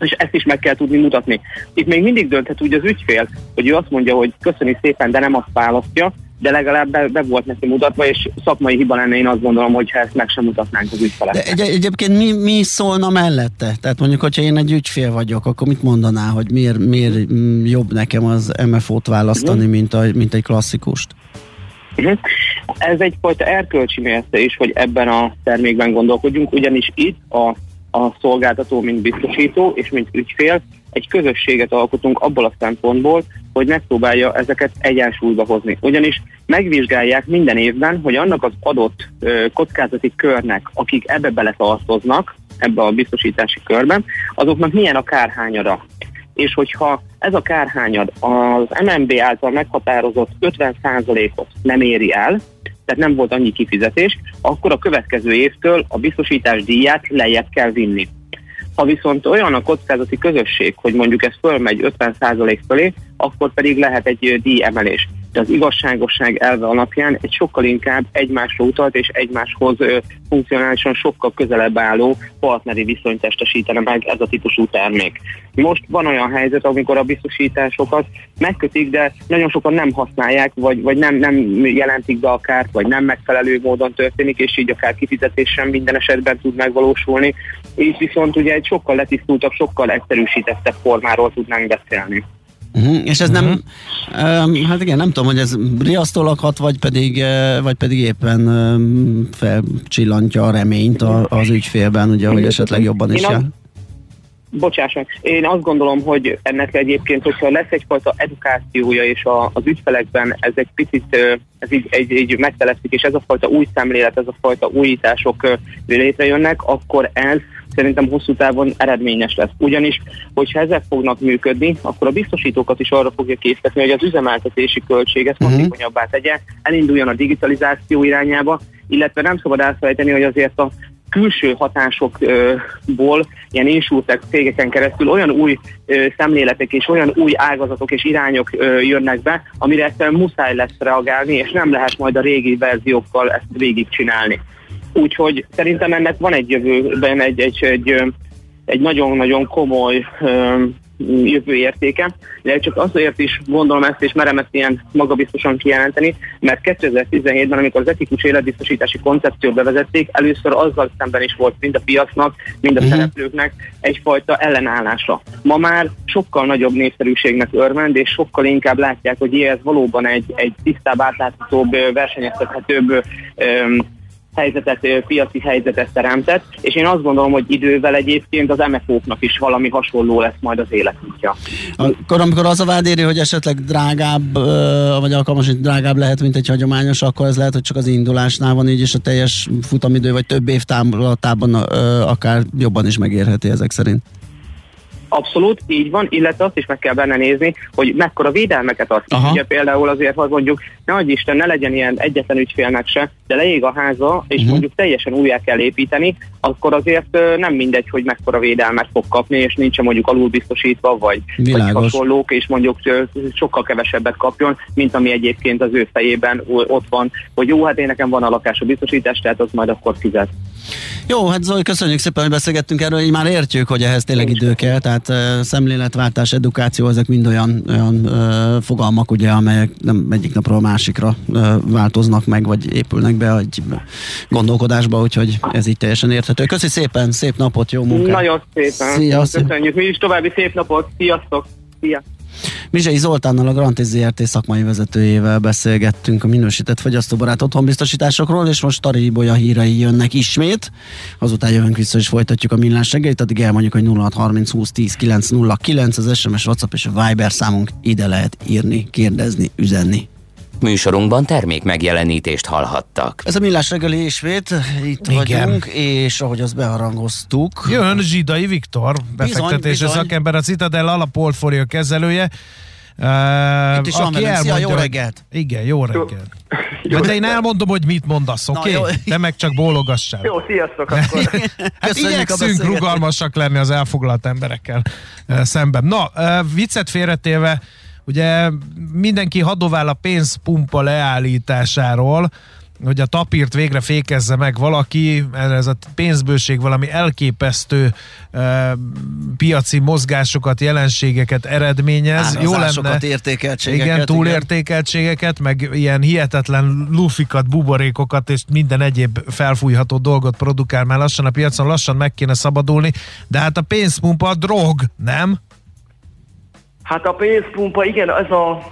és ezt is meg kell tudni mutatni. Itt még mindig dönthet úgy az ügyfél, hogy ő azt mondja, hogy köszöni szépen, de nem azt választja, de legalább be, be volt neki mutatva, és szakmai hiba lenne, én azt gondolom, hogy ezt meg sem mutatnánk az ügyfeleknek. De egy, egyébként mi, mi szólna mellette? Tehát mondjuk, hogyha én egy ügyfél vagyok, akkor mit mondaná, hogy miért, miért jobb nekem az MFO-t választani, uh-huh. mint, a, mint egy klasszikust? Uh-huh. Ez egyfajta erkölcsi mérce is, hogy ebben a termékben gondolkodjunk, ugyanis itt a a szolgáltató, mint biztosító és mint ügyfél egy közösséget alkotunk abból a szempontból, hogy megpróbálja ezeket egyensúlyba hozni. Ugyanis megvizsgálják minden évben, hogy annak az adott ö, kockázati körnek, akik ebbe beletartoznak, ebbe a biztosítási körben, azoknak milyen a kárhányada. És hogyha ez a kárhányad az MNB által meghatározott 50%-ot nem éri el, tehát nem volt annyi kifizetés, akkor a következő évtől a biztosítás díját lejjebb kell vinni. Ha viszont olyan a kockázati közösség, hogy mondjuk ez fölmegy 50% fölé, akkor pedig lehet egy díjemelés. De az igazságosság elve alapján egy sokkal inkább egymásra utalt és egymáshoz funkcionálisan sokkal közelebb álló partneri viszonyt testesítene meg ez a típusú termék. Most van olyan helyzet, amikor a biztosításokat megkötik, de nagyon sokan nem használják, vagy, vagy nem, nem jelentik be a kárt, vagy nem megfelelő módon történik, és így akár kifizetés sem minden esetben tud megvalósulni. Így viszont ugye egy sokkal letisztultabb, sokkal egyszerűsítettebb formáról tudnánk beszélni. Uh-huh. És ez uh-huh. nem, um, hát igen, nem tudom, hogy ez riasztólag hat, vagy pedig, uh, vagy pedig éppen um, felcsillantja a reményt a, az ügyfélben, ugye, hogy esetleg jobban is jár. Bocsáss meg, én azt gondolom, hogy ennek egyébként, hogyha lesz egyfajta edukációja, és a, az ügyfelekben ez egy picit, ez így, egy, egy megteleszik, és ez a fajta új szemlélet, ez a fajta újítások létrejönnek, akkor ez szerintem hosszú távon eredményes lesz. Ugyanis, hogyha ezek fognak működni, akkor a biztosítókat is arra fogja készíteni, hogy az üzemeltetési költséget uh-huh. hatékonyabbá tegye, elinduljon a digitalizáció irányába, illetve nem szabad elfelejteni, hogy azért a külső hatásokból, ilyen insurtech cégeken keresztül olyan új szemléletek és olyan új ágazatok és irányok jönnek be, amire egyszerűen muszáj lesz reagálni, és nem lehet majd a régi verziókkal ezt végigcsinálni. Úgyhogy szerintem ennek van egy jövőben egy, egy, egy, egy nagyon-nagyon komoly jövő értéke, de csak azért is gondolom ezt, és merem ezt ilyen magabiztosan kijelenteni, mert 2017-ben, amikor az etikus életbiztosítási koncepciót bevezették, először azzal szemben is volt mind a piacnak, mind a uh-huh. szereplőknek egyfajta ellenállása. Ma már sokkal nagyobb népszerűségnek örvend, és sokkal inkább látják, hogy ez valóban egy, egy tisztább, átláthatóbb, versenyeztethetőbb helyzetet, piaci helyzetet teremtett, és én azt gondolom, hogy idővel egyébként az MFO-knak is valami hasonló lesz majd az életútja. Akkor amikor az a vád éri, hogy esetleg drágább, vagy alkalmas, hogy drágább lehet, mint egy hagyományos, akkor ez lehet, hogy csak az indulásnál van így, és a teljes futamidő, vagy több év táblatában akár jobban is megérheti ezek szerint. Abszolút, így van, illetve azt is meg kell benne nézni, hogy mekkora védelmeket ad. Ugye például azért, hogy mondjuk, ne Isten, ne legyen ilyen egyetlen ügyfélnek se, de leég a háza, és uh-huh. mondjuk teljesen újjá kell építeni, akkor azért nem mindegy, hogy mekkora védelmet fog kapni, és nincs mondjuk alulbiztosítva, vagy, vagy hasonlók, és mondjuk sokkal kevesebbet kapjon, mint ami egyébként az ő fejében ott van, hogy jó, hát én nekem van a lakású biztosítás, tehát az majd akkor fizet. Jó, hát Zoli, köszönjük szépen, hogy beszélgettünk erről, így már értjük, hogy ehhez tényleg idő kell, tehát uh, szemléletváltás, edukáció, ezek mind olyan, olyan uh, fogalmak, ugye, amelyek nem egyik napról a másikra változnak meg, vagy épülnek be egy gondolkodásba, úgyhogy ez így teljesen érthető. Köszi szépen, szép napot, jó munkát! Nagyon szépen! Szia, Köszönjük, mi is további szép napot, sziasztok! Szia! Mizsei Zoltánnal, a Grantis ZRT szakmai vezetőjével beszélgettünk a minősített fogyasztóbarát otthonbiztosításokról, és most Tari Ibolya hírei jönnek ismét. Azután jövünk vissza, és folytatjuk a millás reggelit, addig elmondjuk, hogy 0630 20 10 909 az SMS, WhatsApp és a Viber számunk ide lehet írni, kérdezni, üzenni. Műsorunkban termék megjelenítést hallhattak. Ez a Millás reggeli ismét, itt Igen. vagyunk, és ahogy azt beharangoztuk. Jön Zsidai Viktor, befektetési szakember, a Citadel alapportfólió kezelője. Uh, Itt is aki van Szia, jó reggelt! Igen, jó reggelt. Jó, de én elmondom, hogy mit mondasz, oké? Okay? Te meg csak bólogassál. Jó, sziasztok akkor. hát igyekszünk rugalmasak lenni az elfoglalt emberekkel uh, szemben. Na, uh, viccet félretéve, Ugye mindenki hadovál a pénzpumpa leállításáról, hogy a tapírt végre fékezze meg valaki, ez a pénzbőség valami elképesztő e, piaci mozgásokat, jelenségeket eredményez. Jó lenne, értékeltségeket. Igen, túlértékeltségeket, igen. meg ilyen hihetetlen lufikat, buborékokat és minden egyéb felfújható dolgot produkál már lassan a piacon, lassan meg kéne szabadulni, de hát a pénzpumpa a drog, nem? Hát a pénzpumpa, igen, ez a,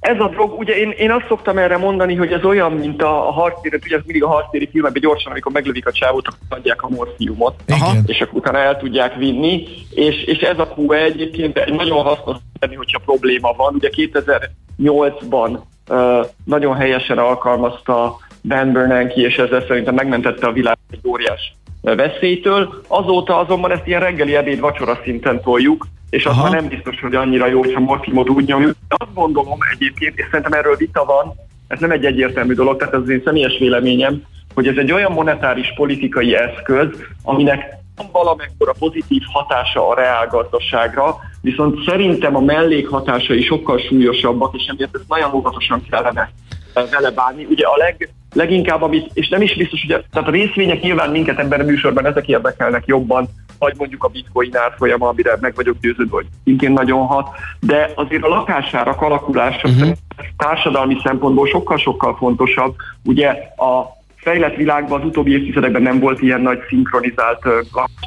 ez a drog, ugye én, én azt szoktam erre mondani, hogy ez olyan, mint a, a harctéri, ugye mindig a harctéri filmekben gyorsan, amikor meglövik a csávót, akkor adják a morfiumot, Aha. és akkor utána el tudják vinni, és, és ez a QE egyébként egy nagyon hasznos tenni, hogyha probléma van. Ugye 2008-ban uh, nagyon helyesen alkalmazta Ben Bernanke, és ezzel szerintem megmentette a világ egy óriás veszélytől. Azóta azonban ezt ilyen reggeli ebéd vacsora szinten toljuk, és az már nem biztos, hogy annyira jó, hogyha morfimot úgy nyomjuk. De azt gondolom egyébként, és szerintem erről vita van, ez nem egy egyértelmű dolog, tehát ez az én személyes véleményem, hogy ez egy olyan monetáris politikai eszköz, aminek van valamekkora pozitív hatása a reálgazdaságra, viszont szerintem a mellékhatásai sokkal súlyosabbak, és emiatt ezt nagyon óvatosan kellene vele bánni. Ugye a leg, leginkább, amit, és nem is biztos, hogy tehát a részvények nyilván minket ebben a műsorban ezek érdekelnek jobban, vagy mondjuk a bitcoin árfolyama, amire meg vagyok győződve, hogy szintén nagyon hat, de azért a lakásárak alakulása uh-huh. társadalmi szempontból sokkal-sokkal fontosabb. Ugye a fejlett világban az utóbbi évtizedekben nem volt ilyen nagy szinkronizált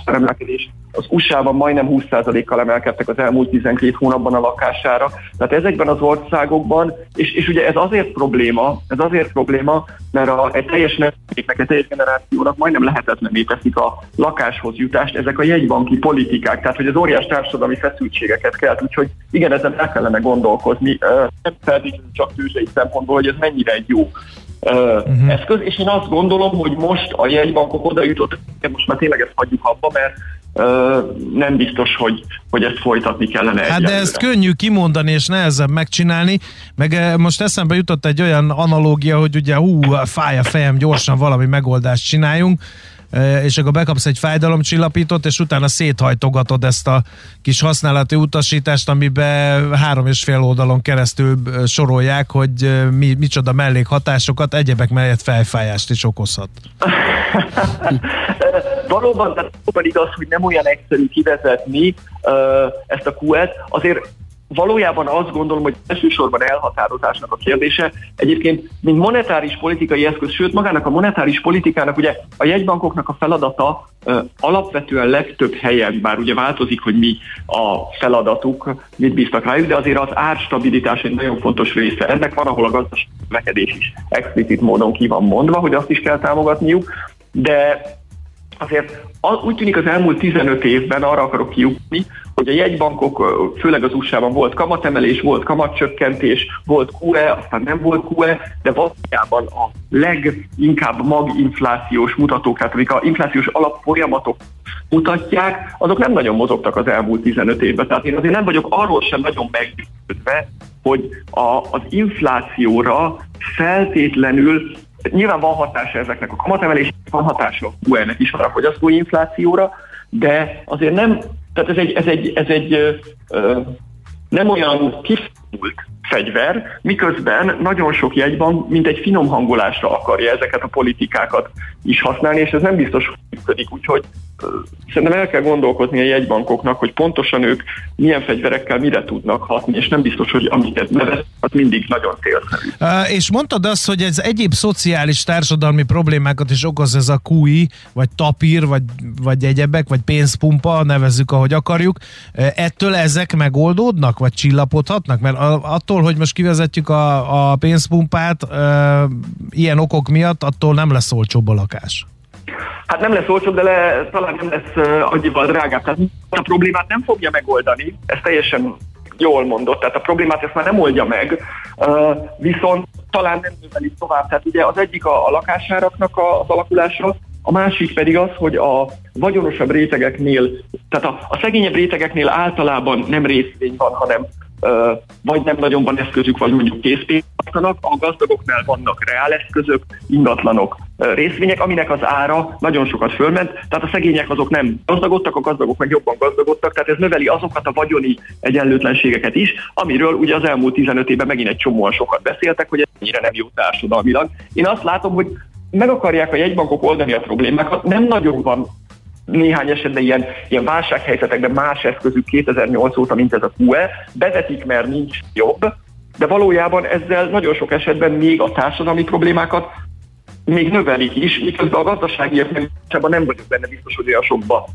emelkedés. Az USA-ban majdnem 20%-kal emelkedtek az elmúlt 12 hónapban a lakására. Tehát ezekben az országokban, és, és ugye ez azért probléma, ez azért probléma, mert a, egy teljes nemzetnek, egy teljes generációnak majdnem lehetetlené teszik a lakáshoz jutást ezek a jegybanki politikák, tehát hogy az óriás társadalmi feszültségeket kell, úgyhogy igen, ezen el kellene gondolkozni, nem feltétlenül csak tőzsdei szempontból, hogy ez mennyire egy jó uh-huh. eszköz, és én azt gondolom, hogy most a jegybankok oda jutott, most már tényleg ezt hagyjuk abba, mert nem biztos, hogy, hogy ezt folytatni kellene. Hát de ezt könnyű kimondani, és nehezebb megcsinálni, meg most eszembe jutott egy olyan analógia, hogy ugye hú, fáj a fejem, gyorsan valami megoldást csináljunk, és akkor bekapsz egy fájdalomcsillapítót, és utána széthajtogatod ezt a kis használati utasítást, amiben három és fél oldalon keresztül sorolják, hogy mi, micsoda mellékhatásokat, egyebek mellett fejfájást is okozhat. Valóban, tehát valóban igaz, hogy nem olyan egyszerű kivezetni ezt a QS, azért valójában azt gondolom, hogy elsősorban elhatározásnak a kérdése. Egyébként, mint monetáris politikai eszköz, sőt magának a monetáris politikának ugye a jegybankoknak a feladata ö, alapvetően legtöbb helyen, bár ugye változik, hogy mi a feladatuk, mit bíztak rájuk, de azért az árstabilitás egy nagyon fontos része. Ennek van, ahol a gazdasági növekedés is explicit módon ki van mondva, hogy azt is kell támogatniuk, de azért úgy tűnik az elmúlt 15 évben arra akarok kiukni, hogy a jegybankok, főleg az USA-ban volt kamatemelés, volt kamatcsökkentés, volt QE, aztán nem volt QE, de valójában a leginkább maginflációs mutatók, tehát amik a inflációs alapfolyamatok mutatják, azok nem nagyon mozogtak az elmúlt 15 évben. Tehát én azért nem vagyok arról sem nagyon meggyőződve, hogy a, az inflációra feltétlenül Nyilván van hatása ezeknek a kamatemelésnek, van hatása a QE-nek is van a fogyasztói inflációra, de azért nem, tehát ez egy, ez egy, ez egy ö, nem olyan kifúlt fegyver, miközben nagyon sok jegyban, mint egy finom hangolásra akarja ezeket a politikákat is használni, és ez nem biztos, hogy működik, úgyhogy szerintem el kell gondolkozni a jegybankoknak, hogy pontosan ők milyen fegyverekkel mire tudnak hatni, és nem biztos, hogy amiket nevez, az mindig nagyon célszerű. Uh, és mondtad azt, hogy ez egyéb szociális társadalmi problémákat is okoz ez a QI, vagy tapír, vagy, vagy egyebek, vagy pénzpumpa, nevezzük, ahogy akarjuk. Ettől ezek megoldódnak, vagy csillapodhatnak? Mert attól, hogy most kivezetjük a, a pénzpumpát, uh, ilyen okok miatt, attól nem lesz olcsóbb a lakás. Hát nem lesz olcsóbb, de le, talán nem lesz uh, annyival drágább. Tehát a problémát nem fogja megoldani, ez teljesen jól mondott, tehát a problémát ezt már nem oldja meg, uh, viszont talán nem növeli tovább. Tehát ugye az egyik a, a lakásáraknak az alakulása, a másik pedig az, hogy a vagyonosabb rétegeknél, tehát a, a szegényebb rétegeknél általában nem részvény van, hanem vagy nem nagyon van eszközük, vagy mondjuk készpénzt a gazdagoknál vannak reáleszközök, ingatlanok, részvények, aminek az ára nagyon sokat fölment, tehát a szegények azok nem gazdagodtak, a gazdagok meg jobban gazdagodtak, tehát ez növeli azokat a vagyoni egyenlőtlenségeket is, amiről ugye az elmúlt 15 évben megint egy csomóan sokat beszéltek, hogy ez ennyire nem jó társadalmilag. Én azt látom, hogy meg akarják a jegybankok oldani a problémákat, nem nagyon van néhány esetben ilyen, ilyen válsághelyzetekben más eszközük 2008 óta, mint ez a QE, bevetik, mert nincs jobb, de valójában ezzel nagyon sok esetben még a társadalmi problémákat még növelik is, miközben a gazdasági értelemben nem vagyok benne biztos, hogy olyan sokba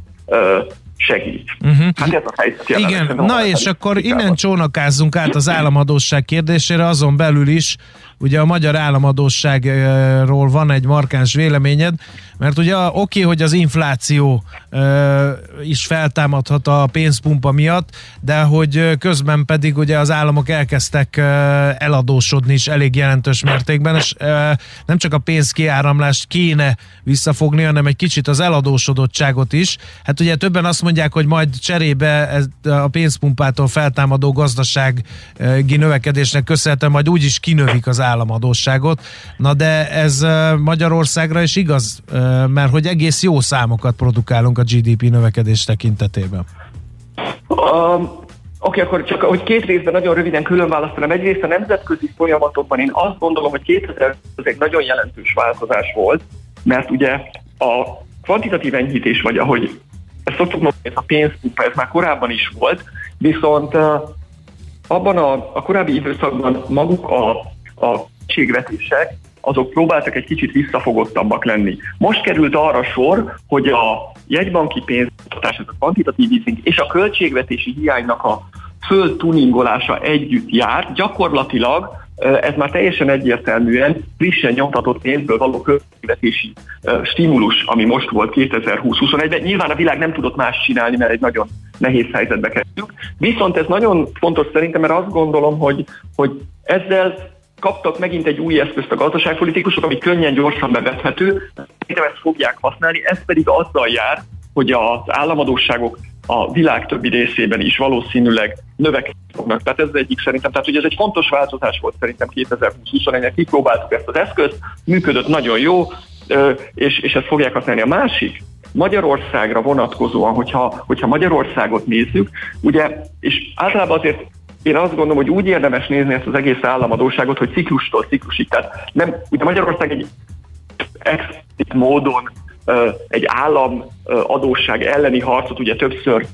segít. Uh-huh. Hát ez a helyzet Igen, na és akkor innen csónakázzunk át az államadóság kérdésére, azon belül is ugye a magyar államadóságról van egy markáns véleményed, mert ugye oké, hogy az infláció is feltámadhat a pénzpumpa miatt, de hogy közben pedig ugye az államok elkezdtek eladósodni is elég jelentős mértékben, és nem csak a pénzkiáramlást kéne visszafogni, hanem egy kicsit az eladósodottságot is. Hát ugye többen azt mondják, hogy majd cserébe ez a pénzpumpától feltámadó gazdasági növekedésnek köszönhetően majd úgyis kinövik az államadóságot. Na de ez Magyarországra is igaz, mert hogy egész jó számokat produkálunk a GDP növekedés tekintetében. Um, Oké, akkor csak hogy két részben nagyon röviden külön választanám. Egyrészt a nemzetközi folyamatokban én azt gondolom, hogy 2000 ez egy nagyon jelentős változás volt, mert ugye a kvantitatív enyhítés, vagy ahogy ezt szoktuk mondani, ez a pénzpumpa, ez már korábban is volt, viszont abban a, a korábbi időszakban maguk a, a költségvetések azok próbáltak egy kicsit visszafogottabbak lenni. Most került arra sor, hogy a jegybanki pénztartás, ez a kvantitatív easing és a költségvetési hiánynak a föltuningolása együtt jár, gyakorlatilag ez már teljesen egyértelműen frissen nyomtatott pénzből való költségvetési stimulus, ami most volt 2020-21-ben. Nyilván a világ nem tudott más csinálni, mert egy nagyon nehéz helyzetbe kerültünk. Viszont ez nagyon fontos szerintem, mert azt gondolom, hogy, hogy ezzel kaptak megint egy új eszközt a gazdaságpolitikusok, ami könnyen, gyorsan bevethető, szerintem ezt fogják használni, ez pedig azzal jár, hogy az államadóságok a világ többi részében is valószínűleg növekedni fognak. Tehát ez egyik szerintem. Tehát ugye ez egy fontos változás volt szerintem 2021-ben, kipróbáltuk ezt az eszközt, működött nagyon jó, és, és ezt fogják használni. A másik, Magyarországra vonatkozóan, hogyha, hogyha Magyarországot nézzük, ugye, és általában azért én azt gondolom, hogy úgy érdemes nézni ezt az egész államadóságot, hogy ciklustól ciklusig. Tehát nem, ugye Magyarország egy explicit módon egy állam adósság elleni harcot ugye többször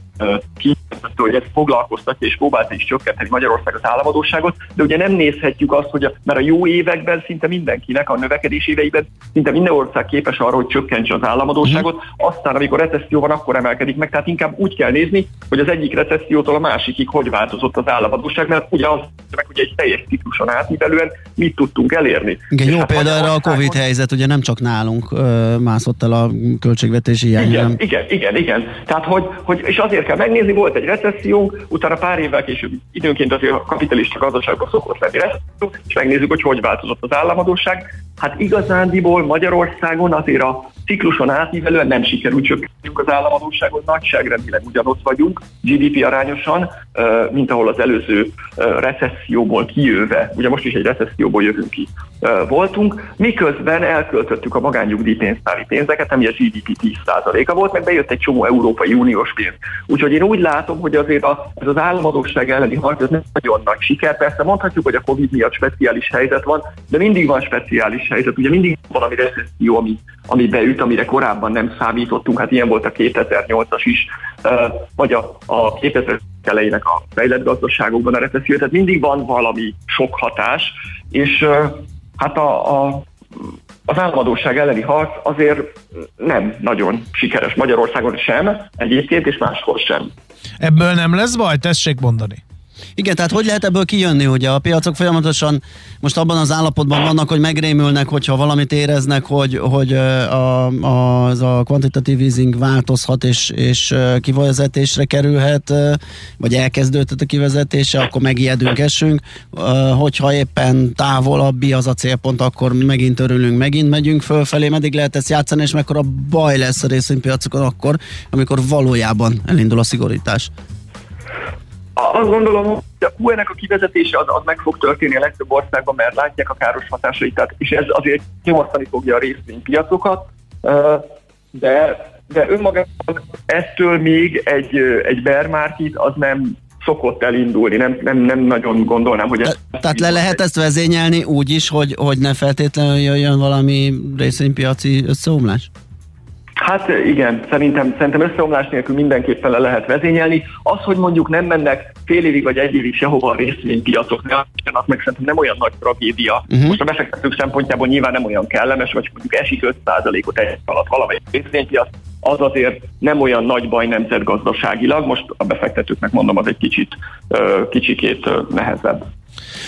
kijelentette, hogy ez foglalkoztatja és próbálta is csökkenteni Magyarország az államadóságot, de ugye nem nézhetjük azt, hogy a, mert a jó években szinte mindenkinek, a növekedés éveiben szinte minden ország képes arra, hogy csökkentse az államadóságot, uh-huh. aztán amikor recesszió van, akkor emelkedik meg, tehát inkább úgy kell nézni, hogy az egyik recessziótól a másikig hogy változott az államadóság, mert ugye az, meg ugye egy teljes cikluson átívelően mit tudtunk elérni. Igen, jó hát példa erre a Covid helyzet, ugye nem csak nálunk ö, mászott el a költségvetési hiány. Igen, igen, igen, igen. Tehát, hogy, hogy, és azért kell megnézni, volt egy recessziónk, utána pár évvel később időnként azért a kapitalista gazdaságban szokott lenni recesszió, és megnézzük, hogy hogy változott az államadóság. Hát igazándiból Magyarországon azért a cikluson átívelően nem sikerült csökkentjük az államadóságot, nagyságrendileg ugyanott vagyunk, GDP arányosan, mint ahol az előző recesszióból kijöve, ugye most is egy recesszióból jövünk ki, voltunk, miközben elköltöttük a magánnyugdíjpénztári pénzeket, ami a GDP 10%-a volt, meg bejött egy csomó Európai Uniós pénz. Úgyhogy én úgy látom, hogy azért ez az államadóság elleni harc ez nem nagyon nagy siker. Persze mondhatjuk, hogy a Covid miatt speciális helyzet van, de mindig van speciális helyzet. Ugye mindig van valami recesszió, ami, ami beüt, amire korábban nem számítottunk. Hát ilyen volt a 2008-as is, vagy a, a 2000 elejének a fejlett gazdaságokban a recesszió. Tehát mindig van valami sok hatás, és hát a, a az államadóság elleni harc azért nem nagyon sikeres Magyarországon sem, egyébként, és máshol sem. Ebből nem lesz baj? Tessék mondani. Igen, tehát hogy lehet ebből kijönni, hogy a piacok folyamatosan most abban az állapotban vannak, hogy megrémülnek, hogyha valamit éreznek, hogy, hogy a, a, az a quantitative easing változhat és, és kivezetésre kerülhet, vagy elkezdődhet a kivezetése, akkor megijedünk, esünk. Hogyha éppen távolabbi az a célpont, akkor megint örülünk, megint megyünk fölfelé, meddig lehet ezt játszani, és mekkora baj lesz a részvénypiacokon akkor, amikor valójában elindul a szigorítás. Azt gondolom, hogy a QE-nek a kivezetése az, az meg fog történni a legtöbb országban, mert látják a káros hatásait, tehát, és ez azért nyomasztani fogja a részvénypiacokat, de, de önmagában ettől még egy, egy bear market az nem szokott elindulni, nem, nem, nem nagyon gondolnám, hogy... Ez Te, tehát le lehet ezt vezényelni úgy is, hogy, hogy ne feltétlenül jöjjön valami részvénypiaci összeomlás? Hát igen, szerintem, szerintem összeomlás nélkül mindenképpen le lehet vezényelni. Az, hogy mondjuk nem mennek fél évig vagy egy évig sehova a részvénypiacok, ne, az meg szerintem nem olyan nagy tragédia. Uh-huh. Most a befektetők szempontjából nyilván nem olyan kellemes, vagy mondjuk esik 5%-ot egy alatt valamelyik részvénypiac, az azért nem olyan nagy baj nemzetgazdaságilag, most a befektetőknek mondom, az egy kicsit, kicsikét nehezebb.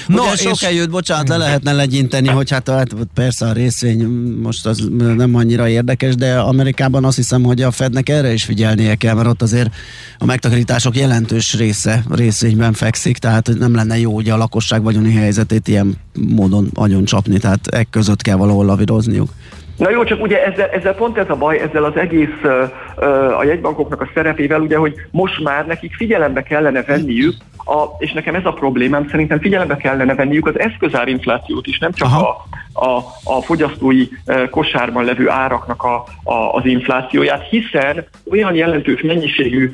No, Ugye sok és... eljött, bocsánat, le lehetne legyinteni, hogy hát, hát persze a részvény most az nem annyira érdekes, de Amerikában azt hiszem, hogy a Fednek erre is figyelnie kell, mert ott azért a megtakarítások jelentős része részvényben fekszik, tehát nem lenne jó ugye a lakosság vagyoni helyzetét ilyen módon agyon csapni, tehát e között kell valahol lavírozniuk. Na jó, csak ugye ezzel, ezzel pont ez a baj, ezzel az egész uh, a jegybankoknak a szerepével, ugye, hogy most már nekik figyelembe kellene venniük, a, és nekem ez a problémám, szerintem figyelembe kellene venniük az eszközárinflációt is, nem csak a, a, a fogyasztói kosárban levő áraknak a, a, az inflációját, hiszen olyan jelentős mennyiségű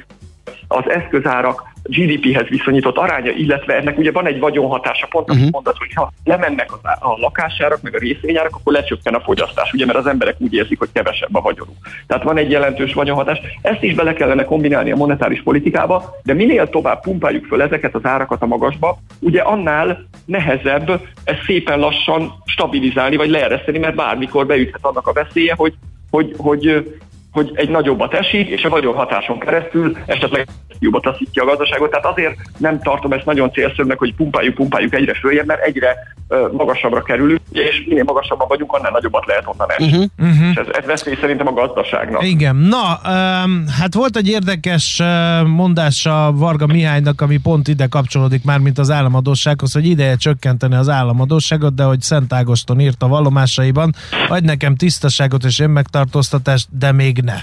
az eszközárak GDP-hez viszonyított aránya, illetve ennek ugye van egy vagyonhatása, pont azt Mhm. mondod, hogy ha lemennek az a lakásárak, meg a részvényárak, akkor lecsökken a fogyasztás, ugye, mert az emberek úgy érzik, hogy kevesebb a vagyonuk. Tehát van egy jelentős vagyonhatás. Ezt is bele kellene kombinálni a monetáris politikába, de minél tovább pumpáljuk föl ezeket az árakat a magasba, ugye annál nehezebb ezt szépen lassan stabilizálni, vagy leereszteni, mert bármikor beüthet annak a veszélye, hogy, hogy, hogy hogy egy nagyobbat esik, és a nagyobb hatáson keresztül esetleg jobbat taszítja a gazdaságot. Tehát azért nem tartom ezt nagyon célszerűnek, hogy pumpáljuk, pumpáljuk egyre följebb, mert egyre magasabbra kerülünk, és minél magasabban vagyunk, annál nagyobbat lehet onnan esni. Uh-huh. Uh-huh. És ez, ez veszély szerintem a gazdaságnak. Igen, na, um, hát volt egy érdekes uh, mondása Varga Mihálynak, ami pont ide kapcsolódik már, mint az államadósághoz, hogy ideje csökkenteni az államadóságot, de hogy Szent Ágoston írt a vallomásaiban, adj nekem tisztaságot és önmegtartóztatást, de még ne.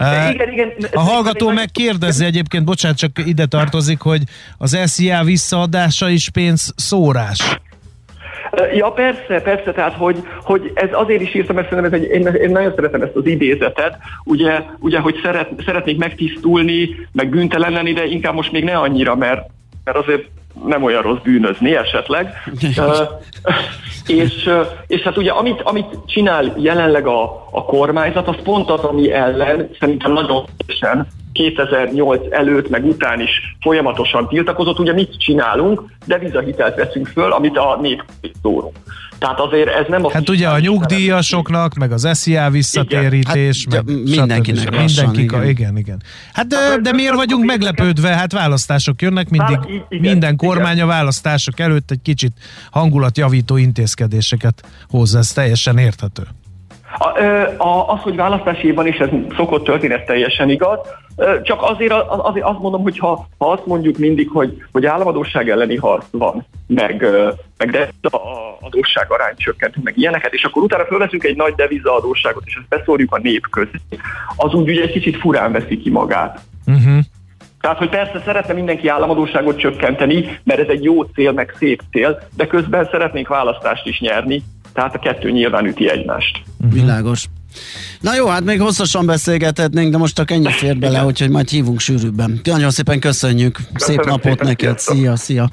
Uh, igen, igen. a hallgató megkérdezi egyébként, bocsánat, csak ide tartozik, hogy az SZIA visszaadása is pénz szórás. Ja, persze, persze, tehát hogy, hogy ez azért is írtam, mert szerintem ez egy, én, én nagyon szeretem ezt az idézetet, ugye, ugye hogy szeret, szeretnék megtisztulni, meg bűntelen lenni, de inkább most még ne annyira, mert, mert azért nem olyan rossz bűnözni esetleg. és, és hát ugye amit, amit csinál jelenleg a, a kormányzat, az pont az, ami ellen szerintem nagyon szívesen 2008 előtt, meg után is folyamatosan tiltakozott. Ugye mit csinálunk? Devizahitelt veszünk föl, amit a nép szórunk. Tehát azért ez nem a... Hát ugye a nyugdíjasoknak, meg az SZIA visszatérítés, Hát, meg ja, mindenkinek stb. Mindenki, igen. igen, igen. Hát de, Hát, de miért vagyunk meglepődve? Hát választások jönnek, mindig Hát, igen, minden kormány igen. a választások előtt egy kicsit hangulatjavító intézkedéseket hoz, ez teljesen érthető. A, a, az, hogy választási év van, és ez szokott történni, ez teljesen igaz. Csak azért, azért azt mondom, hogy ha, ha azt mondjuk mindig, hogy, hogy államadóság elleni harc van, meg, meg de a adósság arány csökkentünk, meg ilyeneket, és akkor utána fölveszünk egy nagy devizaadósságot, és ezt beszórjuk a nép közé, az úgy ugye egy kicsit furán veszi ki magát. Uh-huh. Tehát, hogy persze szeretne mindenki államadóságot csökkenteni, mert ez egy jó cél, meg szép cél, de közben szeretnénk választást is nyerni, tehát a kettő nyilván üti egymást. Világos. Na jó, hát még hosszasan beszélgethetnénk, de most csak ennyi fér bele, úgyhogy majd hívunk sűrűbben. Nagyon szépen köszönjük. Szép Köszönöm napot szépen, neked. sziasztok. Szia, szia.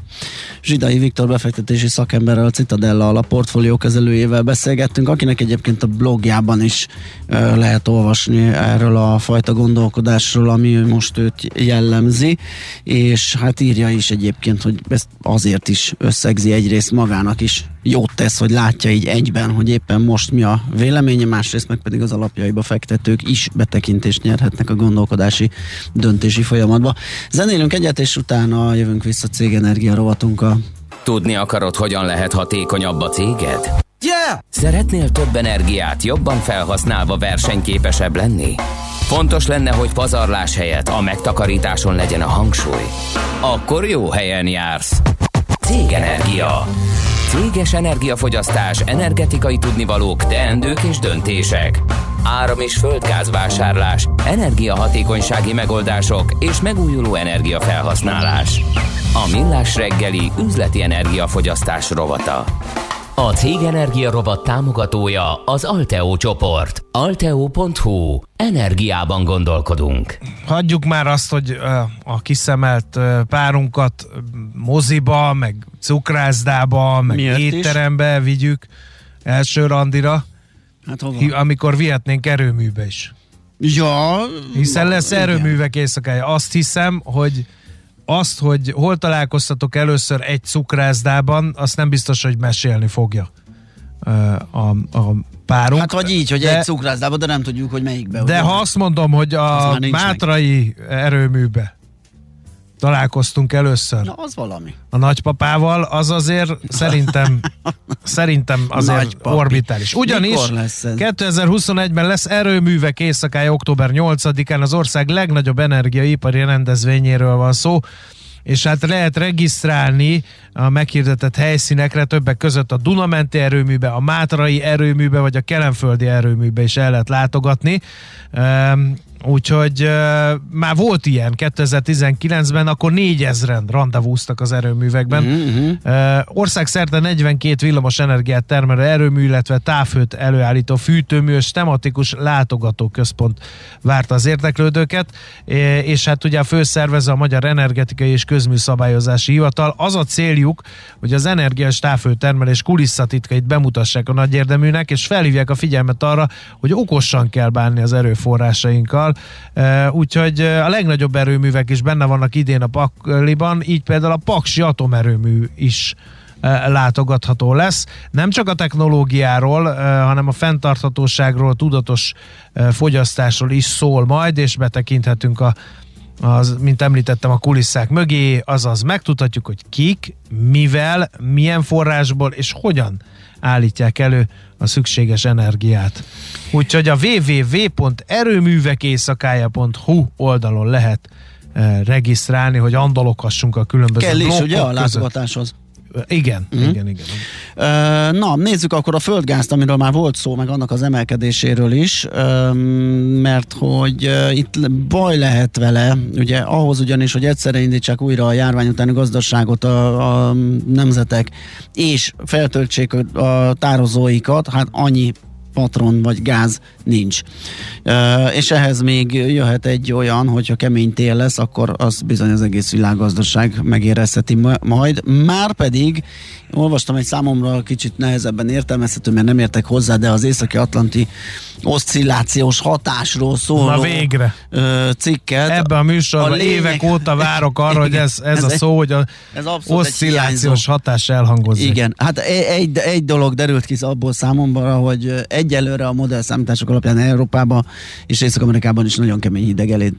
Zsidai Viktor befektetési szakemberrel, a Citadella alap portfólió kezelőjével beszélgettünk, akinek egyébként a blogjában is ö, lehet olvasni erről a fajta gondolkodásról, ami most őt jellemzi, és hát írja is egyébként, hogy ezt azért is összegzi egyrészt magának is jót tesz, hogy látja így egyben, hogy éppen most mi a véleménye, másrészt meg pedig az alapjaiba fektetők is betekintést nyerhetnek a gondolkodási döntési folyamatba. Zenélünk egyet, és utána jövünk vissza cégenergia rovatunkkal. Tudni akarod, hogyan lehet hatékonyabb a céged? Yeah! Szeretnél több energiát jobban felhasználva versenyképesebb lenni? Fontos lenne, hogy pazarlás helyett a megtakarításon legyen a hangsúly. Akkor jó helyen jársz. Cégenergia. Céges energiafogyasztás, energetikai tudnivalók, teendők és döntések. Áram- és földgázvásárlás, energiahatékonysági megoldások és megújuló energiafelhasználás. A Millás reggeli üzleti energiafogyasztás rovata. A Cégenergia rovat támogatója az Alteo csoport. Alteo.hu. Energiában gondolkodunk. Hagyjuk már azt, hogy a kiszemelt párunkat moziba, meg cukrászdába, meg Miért is? étterembe vigyük első randira, Hát hova? amikor vihetnénk erőműbe is. Ja, Hiszen lesz erőművek éjszakája. Azt hiszem, hogy azt, hogy hol találkoztatok először egy cukrászdában, azt nem biztos, hogy mesélni fogja a, a párunk. Hát vagy így, hogy de, egy cukrászdába, de nem tudjuk, hogy melyikbe. De ugye? ha azt mondom, hogy Az a nincs meg. Mátrai erőműbe találkoztunk először Na, az valami. a nagypapával, az azért szerintem szerintem azért Nagypapi. orbitális. Ugyanis Mikor lesz ez? 2021-ben lesz erőművek éjszakája október 8-án az ország legnagyobb energiaipari rendezvényéről van szó, és hát lehet regisztrálni a meghirdetett helyszínekre, többek között a Dunamenti erőműbe, a Mátrai erőműbe, vagy a Kelenföldi erőműbe is el lehet látogatni. Úgyhogy uh, már volt ilyen 2019-ben, akkor 4000-en rendezvúztak az erőművekben. Mhm, Uh, országszerte 42 villamos energiát termelő erőmű, illetve távhőt előállító fűtőmű és tematikus látogatóközpont várta az érdeklődőket, és hát ugye a főszervező a Magyar Energetikai és Közműszabályozási Hivatal. Az a céljuk, hogy az energia és távhőtermelés kulisszatitkait bemutassák a nagy érdeműnek, és felhívják a figyelmet arra, hogy okosan kell bánni az erőforrásainkkal. E, Úgyhogy e, a legnagyobb erőművek is benne vannak idén a pakliban, így például a Paksi atomerőmű is e, látogatható lesz. Nem csak a technológiáról, hanem a fenntarthatóságról, tudatos fogyasztásról is szól majd, és betekinthetünk a az, mint említettem, a kulisszák mögé, azaz megtudhatjuk, hogy kik, mivel, milyen forrásból és hogyan állítják elő a szükséges energiát. Úgyhogy a www.erőművekéjszakája.hu oldalon lehet eh, regisztrálni, hogy andalokhassunk a különböző Kell is, ugye, a között. látogatáshoz. Igen, mm. igen, igen. Na, nézzük akkor a földgázt, amiről már volt szó, meg annak az emelkedéséről is, mert hogy itt baj lehet vele, ugye ahhoz ugyanis, hogy egyszerre indítsák újra a járvány utáni gazdaságot a, a nemzetek, és feltöltsék a tározóikat, hát annyi patron vagy gáz nincs. És ehhez még jöhet egy olyan, hogyha kemény tél lesz, akkor az bizony az egész világgazdaság megérezheti ma- majd. Már pedig olvastam egy számomra kicsit nehezebben értelmezhető, mert nem értek hozzá, de az északi atlanti oszcillációs hatásról szóló Na végre. cikket. Ebben a műsorban a lényeg- évek óta várok arra, hogy ez, ez, Ez a egy- szó, hogy a ez oszcillációs hatás elhangozik. Igen, hát e- egy, egy dolog derült ki abból számomra, hogy egyelőre a modell számítások alapján Európában és Észak-Amerikában is nagyon kemény hideg elé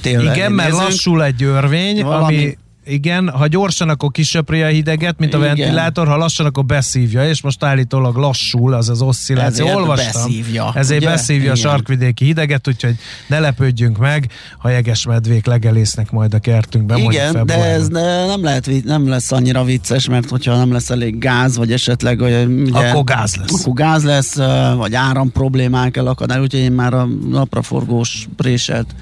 tél Igen, mert lassul egy örvény, Valami- ami igen, ha gyorsan, akkor kisöpri a hideget, mint a Igen. ventilátor, ha lassan, akkor beszívja, és most állítólag lassul az az oszcilláció. Ezért Olvastam. beszívja, Ezért ugye? beszívja a Igen. sarkvidéki hideget, úgyhogy ne lepődjünk meg, ha jegesmedvék legelésznek majd a kertünkben. Igen, de ez ne, nem, lehet, nem lesz annyira vicces, mert hogyha nem lesz elég gáz, vagy esetleg ugye, Akkor gáz lesz. Akkor gáz lesz, vagy áram problémák elakadnak, úgyhogy én már a napraforgós préselt,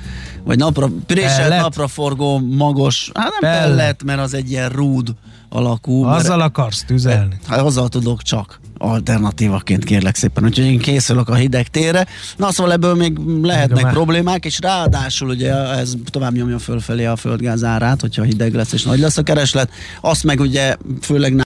vagy napra, préselt napraforgó magos, hát nem Pellet. pellet, mert az egy ilyen rúd alakú. mert- Azzal akarsz tüzelni. Hát azzal tudok csak alternatívaként kérlek szépen, úgyhogy én készülök a hideg térre. Na szóval ebből még lehetnek már- problémák, és ráadásul ugye ez tovább nyomja fölfelé a földgáz árát, hogyha hideg lesz és nagy lesz a kereslet. Azt meg ugye főleg